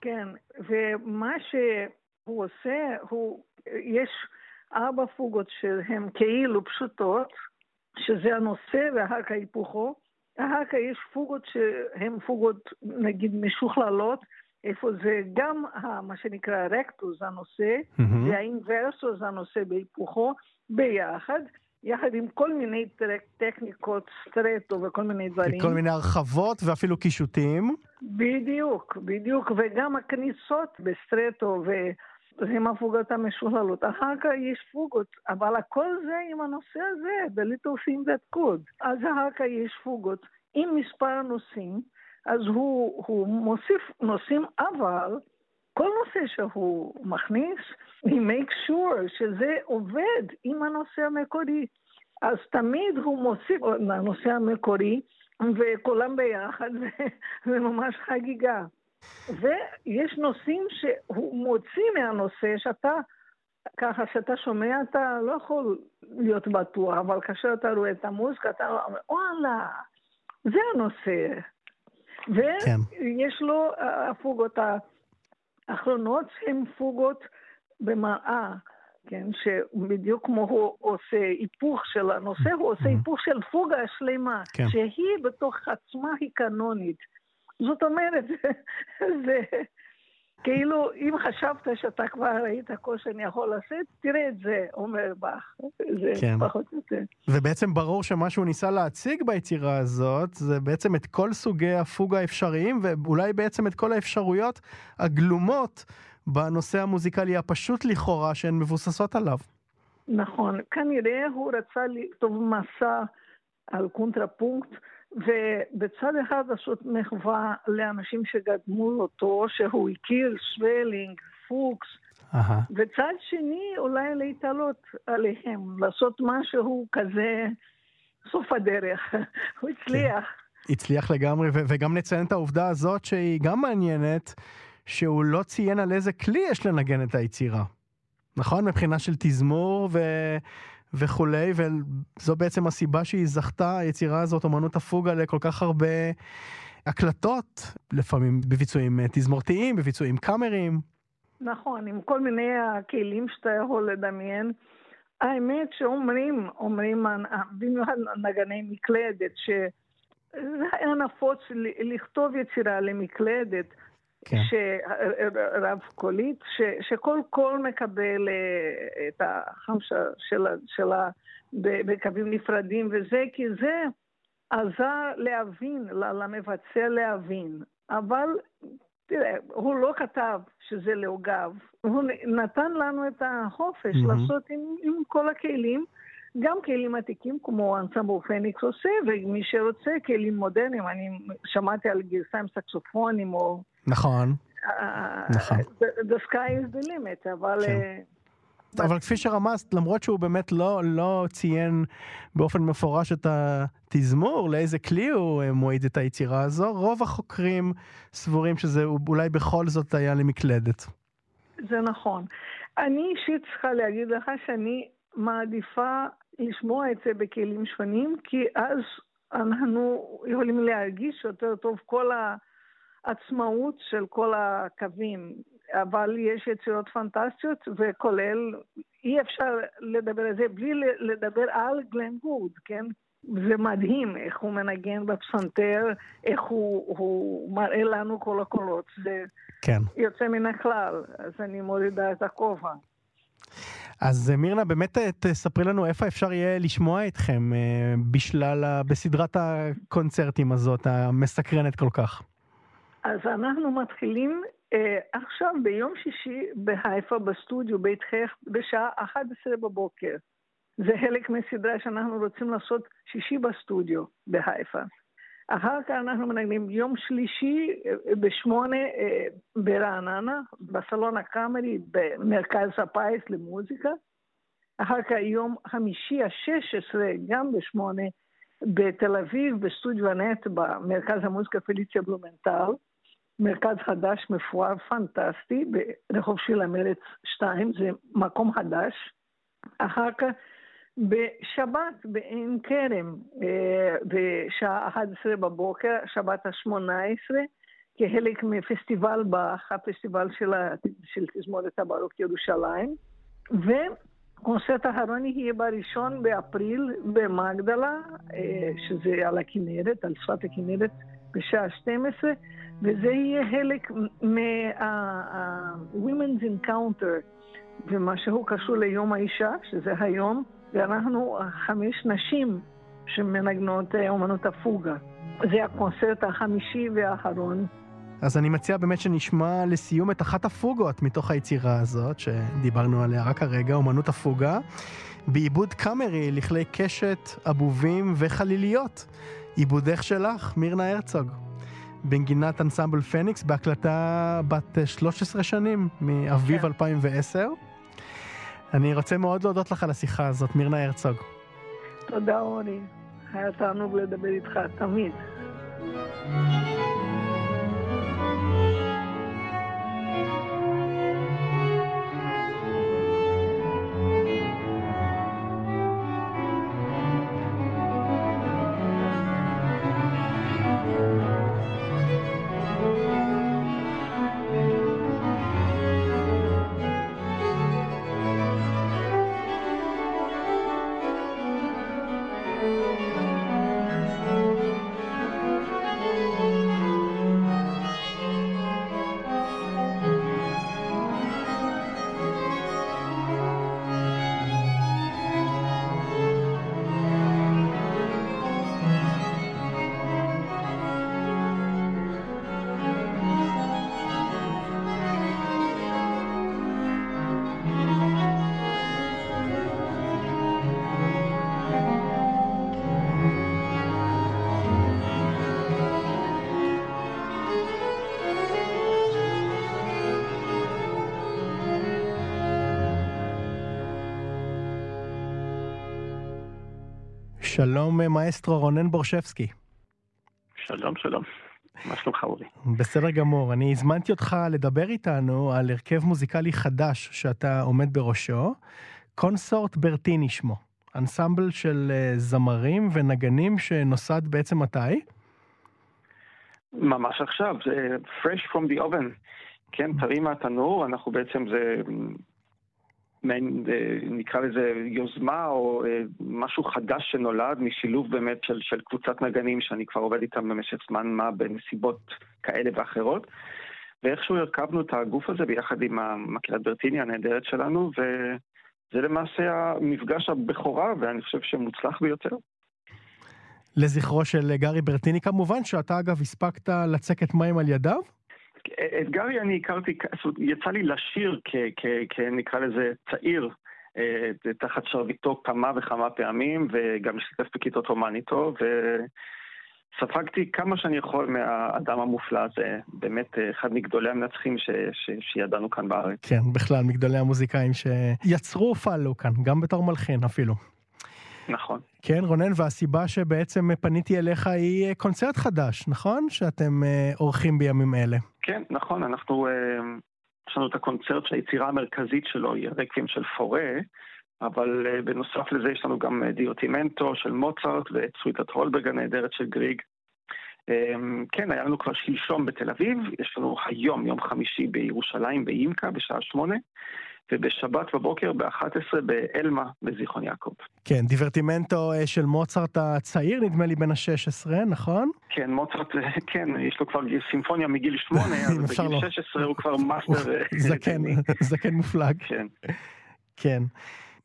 כן, ומה שהוא עושה, הוא, יש ארבע פוגות שהן כאילו פשוטות, שזה הנושא ואחר כך היפוכו. אחר כך יש פוגות שהן פוגות נגיד משוכללות, איפה זה גם מה שנקרא רקטוס הנושא, mm-hmm. והאינברסוס הנושא בהיפוכו, ביחד. יחד עם כל מיני טכניקות, סטרטו וכל מיני דברים. כל מיני הרחבות ואפילו קישוטים. בדיוק, בדיוק, וגם הכניסות בסטרטו ו... הם הפוגות המשוללות. אחר כך יש פוגות, אבל הכל זה עם הנושא הזה, thing that could. אז אחר כך יש פוגות עם מספר נושאים, אז הוא, הוא מוסיף נושאים, אבל כל נושא שהוא מכניס, he makes sure שזה עובד עם הנושא המקורי. אז תמיד הוא מוסיף לנושא המקורי, וכולם ביחד, זה ממש חגיגה. ויש נושאים שהוא מוציא מהנושא שאתה, ככה שאתה שומע, אתה לא יכול להיות בטוח, אבל כאשר אתה רואה את המוזיקה, אתה אומר, וואלה, זה הנושא. כן. ויש כן. לו הפוגות האחרונות הן פוגות במראה. כן, שבדיוק כמו הוא עושה היפוך של הנושא, הוא עושה היפוך של פוגה שלמה, כן. שהיא בתוך עצמה היא קנונית. זאת אומרת, זה כאילו, אם חשבת שאתה כבר ראית כל שאני יכול לעשות, תראה את זה, אומר באך. זה כן. פחות או יותר. ובעצם ברור שמה שהוא ניסה להציג ביצירה הזאת, זה בעצם את כל סוגי הפוג האפשריים, ואולי בעצם את כל האפשרויות הגלומות בנושא המוזיקלי הפשוט לכאורה, שהן מבוססות עליו. נכון, כנראה הוא רצה לכתוב מסה על קונטרפונקט. ובצד אחד לעשות מחווה לאנשים שקדמו אותו, שהוא הכיר, סווילינק, פוקס, וצד שני אולי להתעלות עליהם, לעשות משהו כזה סוף הדרך. הוא הצליח. כן. הצליח לגמרי, וגם נציין את העובדה הזאת שהיא גם מעניינת, שהוא לא ציין על איזה כלי יש לנגן את היצירה. נכון? מבחינה של תזמור ו... וכולי, וזו בעצם הסיבה שהיא זכתה, היצירה הזאת, אמנות הפוגה, לכל כך הרבה הקלטות, לפעמים בביצועים תזמורתיים, בביצועים קאמריים. נכון, עם כל מיני הכלים שאתה יכול לדמיין. האמת שאומרים, אומרים, במיוחד נגני מקלדת, שזה היה נפוץ לכתוב יצירה למקלדת. כן. רב קולית, ש, שכל קול מקבל אה, את החמשה שלה, שלה בקווים נפרדים וזה, כי זה עזר להבין, למבצע להבין. אבל תראה, הוא לא כתב שזה לעוגב, הוא נתן לנו את החופש mm-hmm. לעשות עם, עם כל הכלים. גם כלים עתיקים כמו אנסמבו פניקס עושה, ומי שרוצה כלים מודרניים, אני שמעתי על גרסה עם סקסופונים או... נכון. נכון. The sky is the limit, אבל... כן. אה, אבל כפי שרמזת, למרות שהוא באמת לא, לא ציין באופן מפורש את התזמור, לאיזה כלי הוא אה, מועיד את היצירה הזו, רוב החוקרים סבורים שזה אולי בכל זאת היה למקלדת. זה נכון. אני אישית צריכה להגיד לך שאני מעדיפה לשמוע את זה בכלים שונים, כי אז אנחנו יכולים להרגיש יותר טוב כל העצמאות של כל הקווים. אבל יש יצירות פנטסטיות, וכולל, אי אפשר לדבר על זה בלי לדבר על גלן גוד, כן? זה מדהים איך הוא מנגן בפסנתר, איך הוא, הוא מראה לנו כל הקולות. זה כן. יוצא מן הכלל, אז אני מורידה את הכובע. אז אה, מירנה, באמת אה, תספרי לנו איפה אפשר יהיה לשמוע אתכם אה, בשלל, בסדרת הקונצרטים הזאת, המסקרנת כל כך. אז אנחנו מתחילים אה, עכשיו ביום שישי בחיפה בסטודיו בית חייך בשעה 11 בבוקר. זה חלק מסדרה שאנחנו רוצים לעשות שישי בסטודיו בחיפה. אחר כך אנחנו מנגנים יום שלישי בשמונה ברעננה, בסלון הקאמרי במרכז הפיס למוזיקה. אחר כך יום חמישי ה-16, גם בשמונה, בתל אביב, בסטודיו הנט, במרכז המוזיקה פליציה בלומנטל. מרכז חדש, מפואר, פנטסטי, ברחוב של המרץ 2, זה מקום חדש. אחר כך בשבת בעין כרם, אה, בשעה 11 בבוקר, שבת ה-18, כחלק מפסטיבל באך, הפסטיבל של, של תזמורת הברוק ירושלים. וקונצרט האחרון יהיה בראשון באפריל במגדלה, אה, שזה על הכנרת, על שפת הכנרת, בשעה 12, וזה יהיה חלק מה-Women's Encounter, ומה שהוא קשור ליום האישה, שזה היום. ואנחנו חמש נשים שמנגנות אומנות הפוגה. זה הקונצרט החמישי והאחרון אז אני מציע באמת שנשמע לסיום את אחת הפוגות מתוך היצירה הזאת, שדיברנו עליה רק הרגע, אומנות הפוגה, בעיבוד קאמרי לכלי קשת, אבובים וחליליות. עיבודך שלך, מירנה הרצוג. בנגינת אנסמבל פניקס בהקלטה בת 13 שנים, מאביב כן. 2010. אני רוצה מאוד להודות לך על השיחה הזאת, מירנה הרצוג. תודה, רוני. היה תענוג לדבר איתך, תמיד. שלום מאסטרו רונן בורשבסקי. שלום, שלום. מה שלומך אורי? בסדר גמור. אני הזמנתי אותך לדבר איתנו על הרכב מוזיקלי חדש שאתה עומד בראשו, קונסורט ברטיני שמו. אנסמבל של אה, זמרים ונגנים שנוסד בעצם מתי? ממש עכשיו, זה fresh from the oven. כן, טרי מהתנור, אנחנו בעצם, זה מעין, אה, נקרא לזה יוזמה או אה, משהו חדש שנולד משילוב באמת של, של קבוצת נגנים שאני כבר עובד איתם במשך זמן מה בנסיבות כאלה ואחרות. ואיכשהו הרכבנו את הגוף הזה ביחד עם המקהלת ברטיני הנהדרת שלנו, וזה למעשה המפגש הבכורה, ואני חושב שמוצלח ביותר. לזכרו של גארי ברטיני כמובן, שאתה אגב הספקת לצקת מים על ידיו? את גרי אני הכרתי, יצא לי לשיר כנקרא לזה צעיר, אה, תחת שרביטו כמה וכמה פעמים, וגם השתתף בכיתות רומן איתו, וספגתי כמה שאני יכול מהאדם המופלא הזה, באמת אה, אחד מגדולי המנצחים ש, ש, שידענו כאן בארץ. כן, בכלל, מגדולי המוזיקאים שיצרו ופעלו כאן, גם בתור מלחין אפילו. נכון. כן, רונן, והסיבה שבעצם פניתי אליך היא קונצרט חדש, נכון? שאתם אה, עורכים בימים אלה. כן, נכון, אנחנו, אה, יש לנו את הקונצרט שהיצירה המרכזית שלו היא הרקבים של פורה, אבל אה, בנוסף לזה יש לנו גם דיוטימנטו של מוצרט ואת סוויטת הולברג הנהדרת של גריג. כן, היה לנו כבר שלשום בתל אביב, יש לנו היום, יום חמישי בירושלים, באימקה, בשעה שמונה. ובשבת בבוקר ב-11 באלמה בזיכרון יעקב. כן, דיברטימנטו אה, של מוצרט הצעיר, נדמה לי בן ה-16, נכון? כן, מוצרט, אה, כן, יש לו כבר סימפוניה מגיל 8, אז בגיל 16 הוא כבר מאסטר... אה, זקן, זקן מופלג. כן. כן.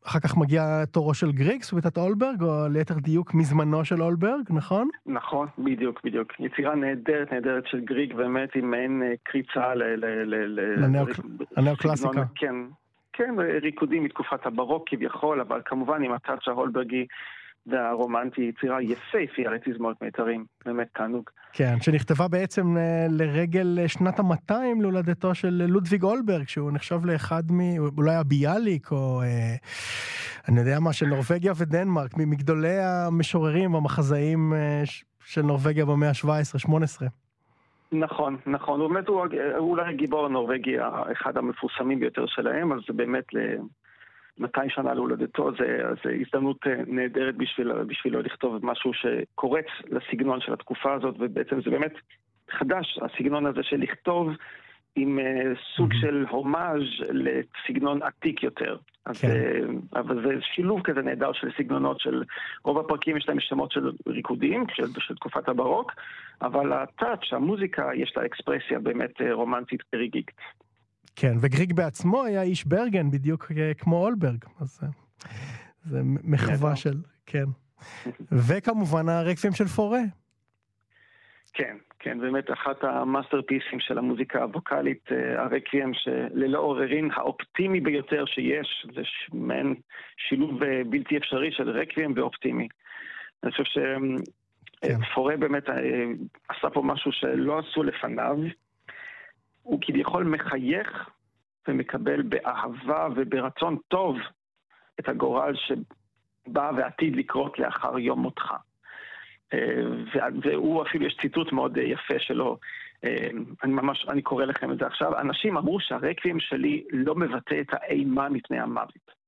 אחר כך מגיע תורו של גריג, סוויטת הולברג, או ליתר דיוק מזמנו של הולברג, נכון? נכון, בדיוק, בדיוק. יצירה נהדרת, נהדרת של גריג, באמת עם מעין קריצה ל... לנאו-קלאסיקה. כן, כן, ריקודים מתקופת הברוק כביכול, אבל כמובן עם ה touch ההולברגי והרומנטי, יצירה יפהפייה לתזמורת מיתרים, באמת תענוג. כן, שנכתבה בעצם אה, לרגל אה, שנת המאתיים להולדתו של לודוויג אולברג, שהוא נחשב לאחד מ... אולי הביאליק, או אה, אני יודע מה, של נורבגיה ודנמרק, מגדולי המשוררים והמחזאים אה, של נורבגיה במאה ה-17-18. נכון, נכון. באמת, הוא, אולי הגיבור הנורבגי אחד המפורסמים ביותר שלהם, אז באמת ל-200 שנה להולדתו, זה, זה הזדמנות אה, נהדרת בשביל, בשבילו לכתוב משהו שקורץ לסגנון של התקופה הזאת, ובעצם זה באמת חדש, הסגנון הזה של לכתוב עם uh, סוג. של הומאז' לסגנון עתיק יותר. אז, כן. uh, אבל זה שילוב כזה נהדר של סגנונות של רוב הפרקים יש להם שמות של ריקודים של, של תקופת הברוק, אבל הטאץ', המוזיקה, יש לה אקספרסיה באמת uh, רומנטית וריגית. כן, וגריג בעצמו היה איש ברגן בדיוק כמו אולברג, אז זה מחווה של, כן. וכמובן הרקבים של פורה. כן, כן, באמת אחת המאסטרפיסים של המוזיקה הווקאלית, הרקוויאם, שללא עוררין האופטימי ביותר שיש, זה מעין שילוב בלתי אפשרי של רקוויאם ואופטימי. אני חושב שפורה כן. באמת עשה פה משהו שלא עשו לפניו. הוא כביכול מחייך ומקבל באהבה וברצון טוב את הגורל שבא ועתיד לקרות לאחר יום מותך. אה, והוא אפילו, יש ציטוט מאוד יפה שלו, אה, אני ממש, אני קורא לכם את זה עכשיו. אנשים אמרו שהרקבים שלי לא מבטא את האימה מפני המוות.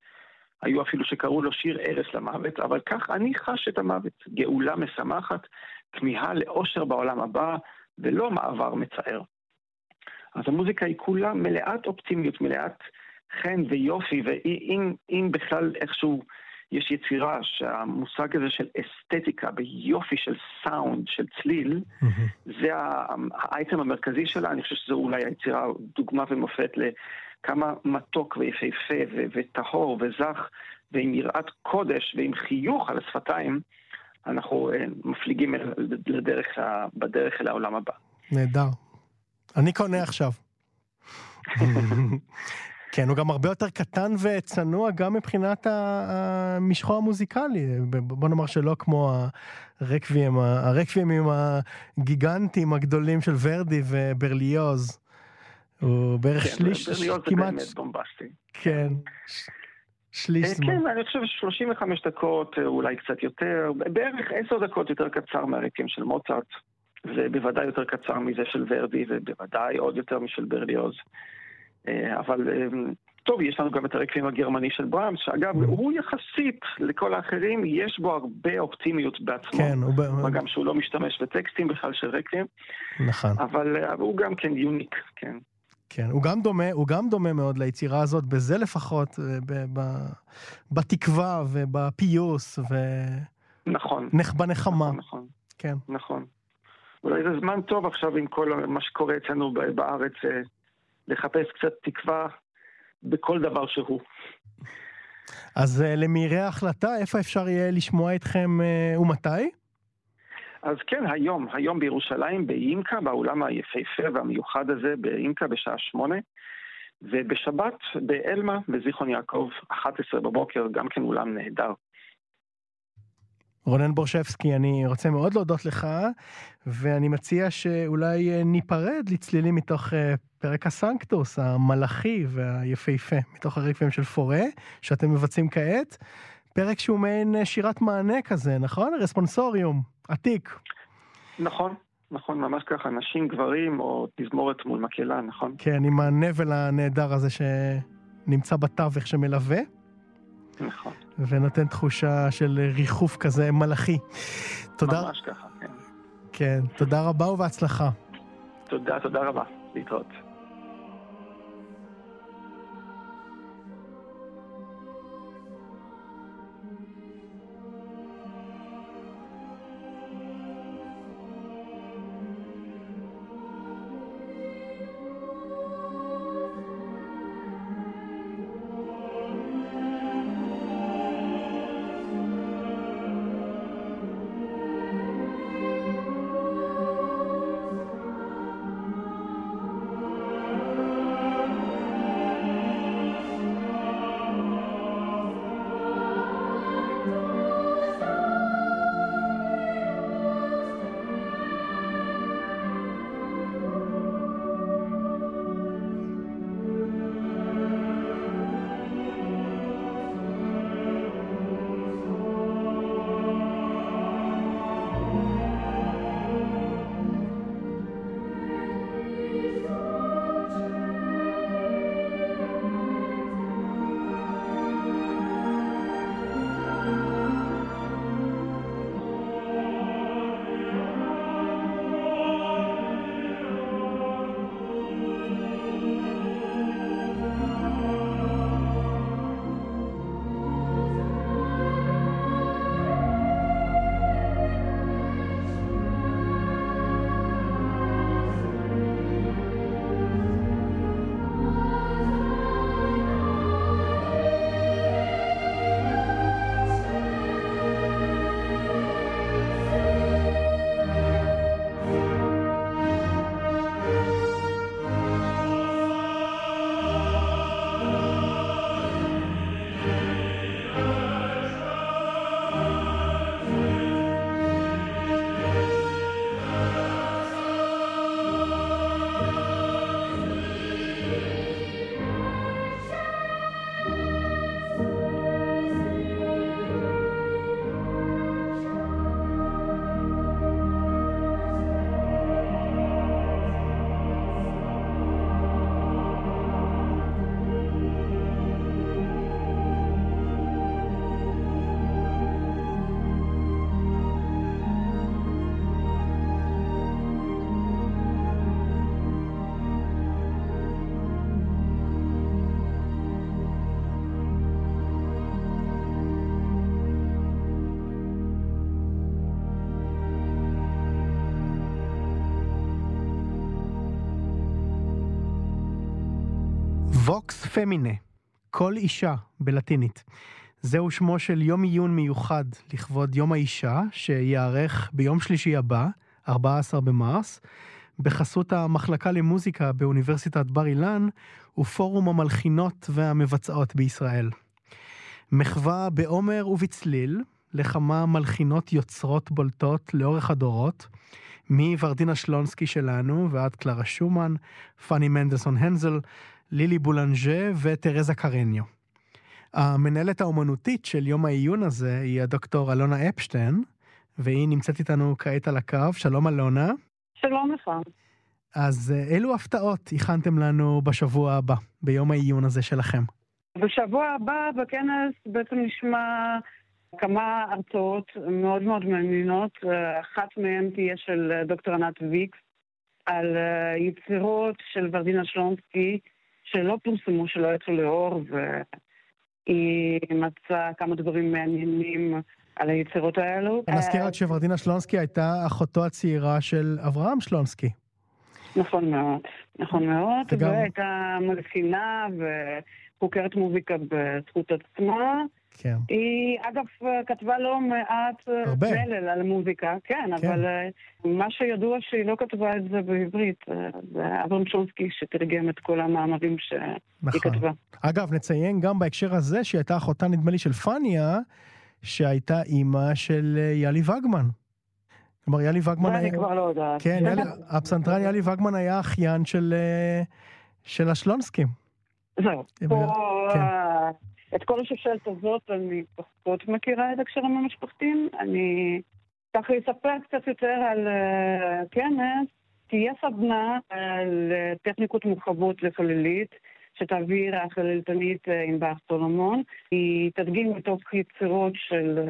היו אפילו שקראו לו שיר ערש למוות, אבל כך אני חש את המוות. גאולה משמחת, כמיהה לאושר בעולם הבא, ולא מעבר מצער. אז המוזיקה היא כולה מלאת אופטימיות, מלאת חן ויופי, ואם בכלל איכשהו יש יצירה שהמושג הזה של אסתטיקה ביופי של סאונד, של צליל, mm-hmm. זה האייטם המרכזי שלה, אני חושב שזו אולי היצירה דוגמה ומופת לכמה מתוק ויפהפה וטהור וזך ועם יראת קודש ועם חיוך על השפתיים, אנחנו אה, מפליגים לדרך, בדרך אל העולם הבא. נהדר. אני קונה עכשיו. כן, הוא גם הרבה יותר קטן וצנוע גם מבחינת המשחו המוזיקלי. בוא נאמר שלא כמו הרקבים, הרקבימים הגיגנטיים הגדולים של ורדי וברליוז. הוא בערך כן, שליש, ברליוז כמעט... זה באמת בומבסטי. כן. שליש אה, זמן. כן, אני חושב 35 דקות, אה, אולי קצת יותר, בערך 10 דקות יותר קצר מהרקים של מוצרט. ובוודאי יותר קצר מזה של ורדי, ובוודאי עוד יותר משל ברליוז. אה, אבל אה, טוב, יש לנו גם את הרקבים הגרמני של בראמס, שאגב, mm. הוא יחסית לכל האחרים, יש בו הרבה אופטימיות בעצמו. כן, הוא... מה גם שהוא לא משתמש בטקסטים בכלל של רקבים. נכון. אבל, אה, אבל הוא גם כן יוניק, כן. כן, הוא גם דומה, הוא גם דומה מאוד ליצירה הזאת, בזה לפחות, ב, ב, בתקווה ובפיוס ו... נכון. נח, בנחמה. נכון, נכון. כן. נכון. אולי זה זמן טוב עכשיו עם כל מה שקורה אצלנו בארץ, לחפש קצת תקווה בכל דבר שהוא. אז אה, למהירי ההחלטה, איפה אפשר יהיה לשמוע אתכם אה, ומתי? אז כן, היום, היום בירושלים, באימקה, באולם היפהפה והמיוחד הזה, באימקה בשעה שמונה, ובשבת באלמה, בזיכרון יעקב, 11 בבוקר, גם כן אולם נהדר. רונן בורשבסקי, אני רוצה מאוד להודות לך, ואני מציע שאולי אה, ניפרד לצלילים מתוך אה, פרק הסנקטוס, המלאכי והיפהפה, מתוך הרקבים של פורה, שאתם מבצעים כעת. פרק שהוא מעין אה, שירת מענה כזה, נכון? רספונסוריום, עתיק. נכון, נכון, ממש ככה, נשים, גברים, או תזמורת מול מקהלה, נכון? כן, עם הנבל הנהדר הזה שנמצא בתווך שמלווה. נכון. ונותן תחושה של ריחוף כזה מלאכי. תודה. ממש ככה, כן. כן, תודה רבה ובהצלחה. תודה, תודה רבה. להתראות. ווקס פמינה, כל אישה בלטינית. זהו שמו של יום עיון מיוחד לכבוד יום האישה, שייערך ביום שלישי הבא, 14 במרס, בחסות המחלקה למוזיקה באוניברסיטת בר אילן ופורום המלחינות והמבצעות בישראל. מחווה בעומר ובצליל לכמה מלחינות יוצרות בולטות לאורך הדורות, מוורדינה שלונסקי שלנו ועד קלרה שומן, פאני מנדלסון הנזל, לילי בולנג'ה ותרזה קרניו. המנהלת האומנותית של יום העיון הזה היא הדוקטור אלונה אפשטיין, והיא נמצאת איתנו כעת על הקו. שלום אלונה. שלום לך. אז אה, אילו הפתעות הכנתם לנו בשבוע הבא, ביום העיון הזה שלכם? בשבוע הבא בכנס בעצם נשמע כמה הרצאות מאוד מאוד מעניינות. אה, אחת מהן תהיה של אה, דוקטור ענת ויקס, על יצירות של ורדינה שלונסקי, שלא פורסמו, שלא יצאו לאור, והיא מצאה כמה דברים מעניינים על היצירות האלו. אני מזכיר רק שוורדינה שלונסקי הייתה אחותו הצעירה של אברהם שלונסקי. נכון מאוד, נכון מאוד, וגם... והייתה מלחינה וחוקרת מוזיקה בזכות עצמה. כן. היא, אגב, כתבה לא מעט מלל על מוזיקה, כן, כן, אבל אה, מה שידוע שהיא לא כתבה את זה בעברית. אה, זה אברהם שונסקי שתרגם את כל המאמרים שהיא נכון. כתבה. אגב, נציין גם בהקשר הזה שהיא הייתה אחותה, נדמה לי, של פניה, שהייתה אימא של אה, יאלי וגמן. כלומר, יאלי וגמן היה... אני כבר לא יודעת. כן, יאלי, הפסנתרן יאלי וגמן היה אחיין של, של השלונסקים. זהו. פה... כן. את כל השושלת הזאת אני פחות מכירה את הקשרים המשפחתיים. אני ככה אספר קצת יותר על uh, כנס. תהיה סדנה על uh, טכניקות מורחבות לחללית, שתעביר החללתנית uh, ענבר סולומון. היא תדגים מתוך יצירות של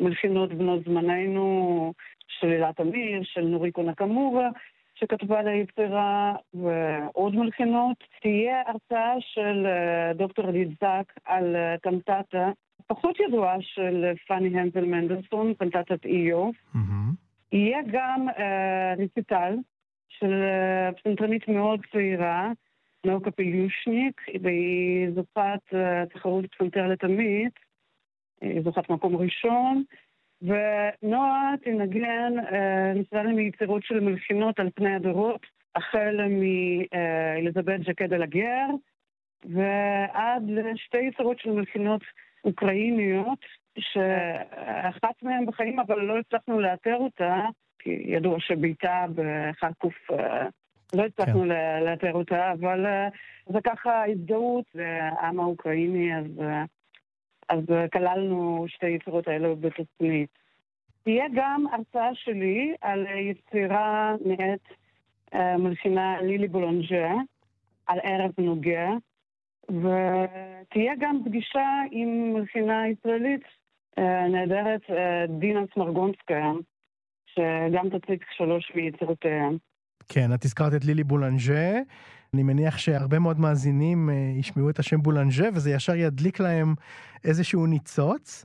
מלחינות בנות זמננו, של אילת אמיר, של נוריקו נקמורה, שכתבה ליצירה ועוד מלחינות. תהיה הרצאה של אה, דוקטור עדית זק על אה, קנטטה פחות ידועה של פאני הנזל מנדלסון, קנטטת איוב. Mm-hmm. יהיה גם ריציטל של פסנתרנית מאוד צעירה, נאוקה פיליושניק, והיא זוכת תחרות פסנתר לתמיד, היא זוכת מקום ראשון. ונועה תנגן ניסיון אה, מיצירות של מלחינות על פני הדורות, החל מאליזבת ז'קד אל הגר, ועד לשתי יצירות של מלחינות אוקראיניות, שאחת מהן בחיים אבל לא הצלחנו לאתר אותה, כי ידוע שביתה בחרקוף אה, לא הצלחנו כן. לאתר אותה, אבל אה, זה ככה הזדהות, והעם האוקראיני, אז אז אה, כללנו שתי יצירות האלו בתוכנית. תהיה גם הרצאה שלי על יצירה מאת uh, מלחינה לילי בולונג'ה, על ערב נוגע, ותהיה גם פגישה עם מלחינה ישראלית נהדרת, דינה סמרגונסקיה, שגם תציג שלוש מיצירותיה. כן, את הזכרת את לילי בולנג'ה. אני מניח שהרבה מאוד מאזינים אה, ישמעו את השם בולנג'ה וזה ישר ידליק להם איזשהו ניצוץ.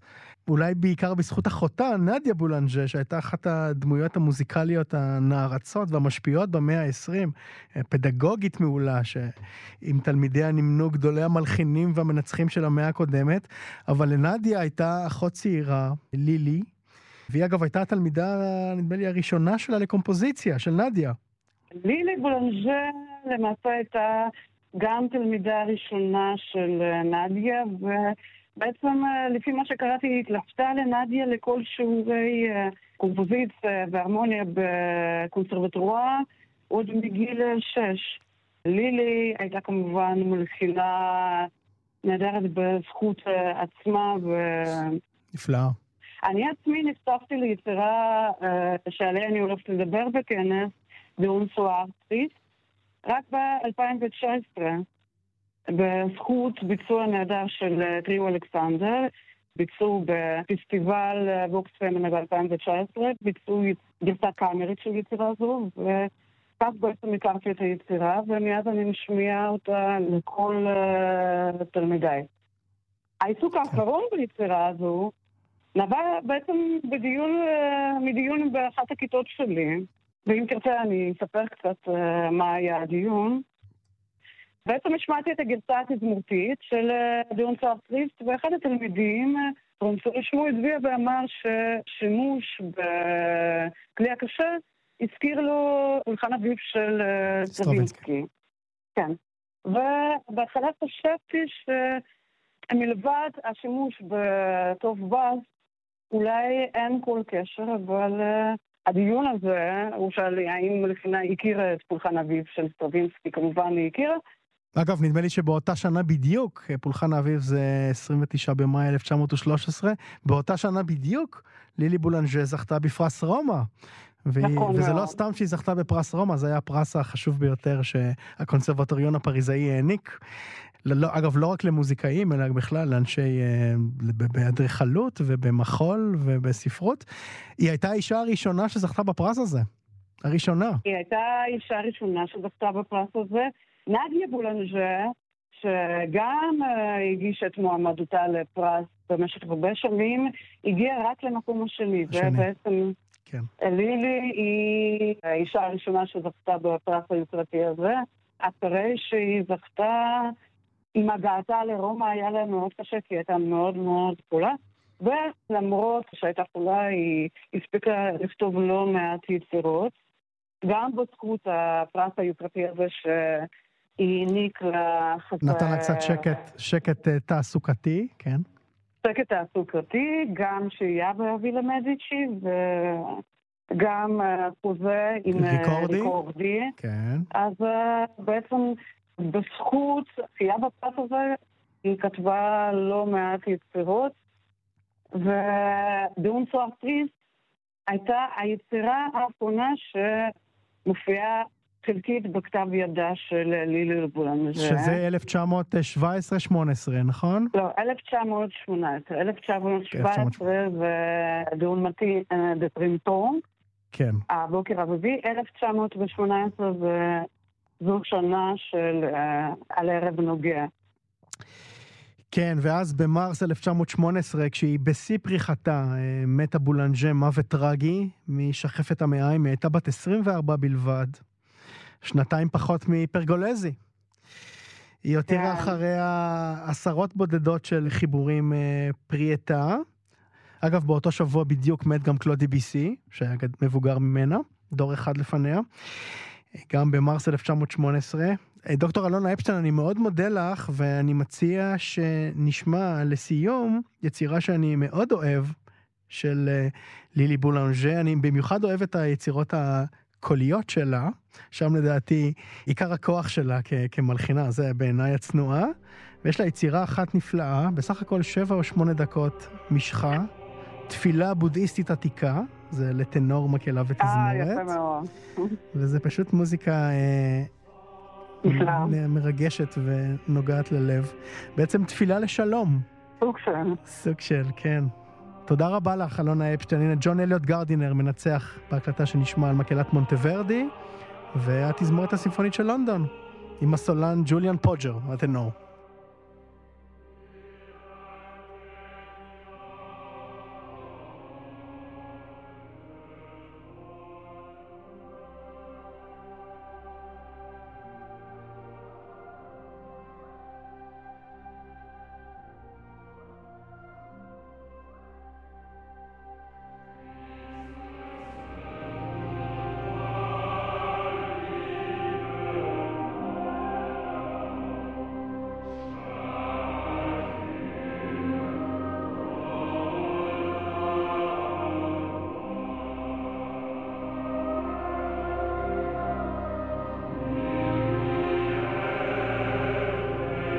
אולי בעיקר בזכות אחותה, נדיה בולנג'ה, שהייתה אחת הדמויות המוזיקליות הנערצות והמשפיעות במאה ה-20, אה, פדגוגית מעולה, שעם תלמידיה נמנו גדולי המלחינים והמנצחים של המאה הקודמת, אבל לנדיה הייתה אחות צעירה, לילי, והיא אגב הייתה התלמידה, נדמה לי, הראשונה שלה לקומפוזיציה, של נדיה. לילי בולנג'ה למעשה הייתה גם תלמידה ראשונה של אה, נדיה, ובעצם אה, לפי מה שקראתי היא התלפתה לנדיה לכל שיעורי אה, קומפוזיציה והרמוניה בקונסרבטוריה עוד מגיל שש. לילי הייתה כמובן מלחינה נהדרת בזכות עצמה ו... נפלאה. אני עצמי נחשפתי ליצירה שעליה אני הולכת לדבר בכנס, באונסו ארצית, רק ב-2019, בזכות ביצוע נהדר של אה, טריו אלכסנדר, ביצעו בפסטיבל אה, ווקס פמנה ב-2019, ביצעו גרסה קאמרית של יצירה זו, וכך בעצם הכרתי את היצירה, ומיד אני משמיעה אותה לכל uh, תלמידיי. העיסוק כן. האחרון ביצירה הזו נבע בעצם בדיון, uh, מדיון באחת הכיתות שלי, ואם תרצה אני אספר קצת uh, מה היה הדיון. בעצם השמעתי את הגרסה התזמורתית של D'un soir triste, ואחד התלמידים, פרופסור שמו הצביע ואמר ששימוש בכלי הקשה הזכיר לו פולחן אביב של סטרווינסקי. כן. ובהתחלה חשבתי שמלבד השימוש בטוב באז, אולי אין כל קשר, אבל הדיון הזה, הוא שאל האם לילי הכירה את פולחן אביב של סטרווינסקי, כמובן היא הכירה. אגב, נדמה לי שבאותה שנה בדיוק, פולחן האביב זה 29 במאי 1913, באותה שנה בדיוק לילי בולנג'ה זכתה בפרס רומא. והיא, נכון וזה לא מאוד. לא סתם שהיא זכתה בפרס רומא, זה היה הפרס החשוב ביותר שהקונסרבטוריון הפריזאי העניק. לא, אגב, לא רק למוזיקאים, אלא בכלל לאנשי, אה, באדריכלות ובמחול ובספרות. היא הייתה האישה הראשונה שזכתה בפרס הזה. הראשונה. היא הייתה האישה הראשונה שזכתה בפרס הזה. נדיה בולנג'ה, שגם uh, הגישה את מועמדותה לפרס במשך הרבה שנים, הגיעה רק למקום השני. השני. ובעצם כן. לילי היא האישה הראשונה שזכתה בפרס היוקרתי הזה. אחרי שהיא זכתה, עם הגעתה לרומא היה לה מאוד קשה, כי היא הייתה מאוד מאוד חולה. ולמרות שהייתה חולה, היא הספיקה לכתוב לא מעט יצירות. גם בזכות הפרס היוקרתי הזה שהיא העניק לה... נתן לה קצת שקט, שקט אה, תעסוקתי, כן. שקט תעסוקתי, גם שהייה בווילה מדיצ'י, וגם אה, חוזה עם אה, ריקורדי. ריקורדי. כן. אז בעצם בזכות שהייה בפרס הזה, היא כתבה לא מעט יצירות, ו D'un soir triste הייתה היצירה האחרונה שמופיעה חלקית בכתב ידה של לילי בולנז'ה. שזה 1917-18, נכון? לא, 1918. 1917 זה D'un matin de printemps. כן. הבוקר הרביעי, 1918 זה זו שנה של על ערב נוגע. כן, ואז במרס 1918, כשהיא בשיא פריחתה, מתה בולנג'ה מוות טרגי משחפת המעיים, היא הייתה בת 24 בלבד. שנתיים פחות מפרגולזי. היא הותירה כן. אחריה עשרות בודדות של חיבורים אה, פרי עטה. אגב, באותו שבוע בדיוק מת גם קלודי ביסי, שהיה מבוגר ממנה, דור אחד לפניה. גם במרס 1918. אה, דוקטור אלונה אפשטיין, אני מאוד מודה לך, ואני מציע שנשמע לסיום יצירה שאני מאוד אוהב, של אה, לילי בולנג'ה. אני במיוחד אוהב את היצירות הקוליות שלה, שם לדעתי עיקר הכוח שלה כ- כמלחינה, זה בעיניי הצנועה. ויש לה יצירה אחת נפלאה, בסך הכל שבע או שמונה דקות משחה, תפילה בודהיסטית עתיקה, זה לטנור, מקהלה ותזמורת. אה, יפה מאוד. וזה פשוט מוזיקה אה, מרגשת ונוגעת ללב. בעצם תפילה לשלום. סוג של. סוג של, כן. תודה רבה לך, אלונה אפשטיין. הנה, ג'ון אליוט גרדינר מנצח בהקלטה שנשמע על מקהלת מונטוורדי, והתזמורת הסימפונית של לונדון, עם הסולן ג'וליאן פוג'ר, הטנור.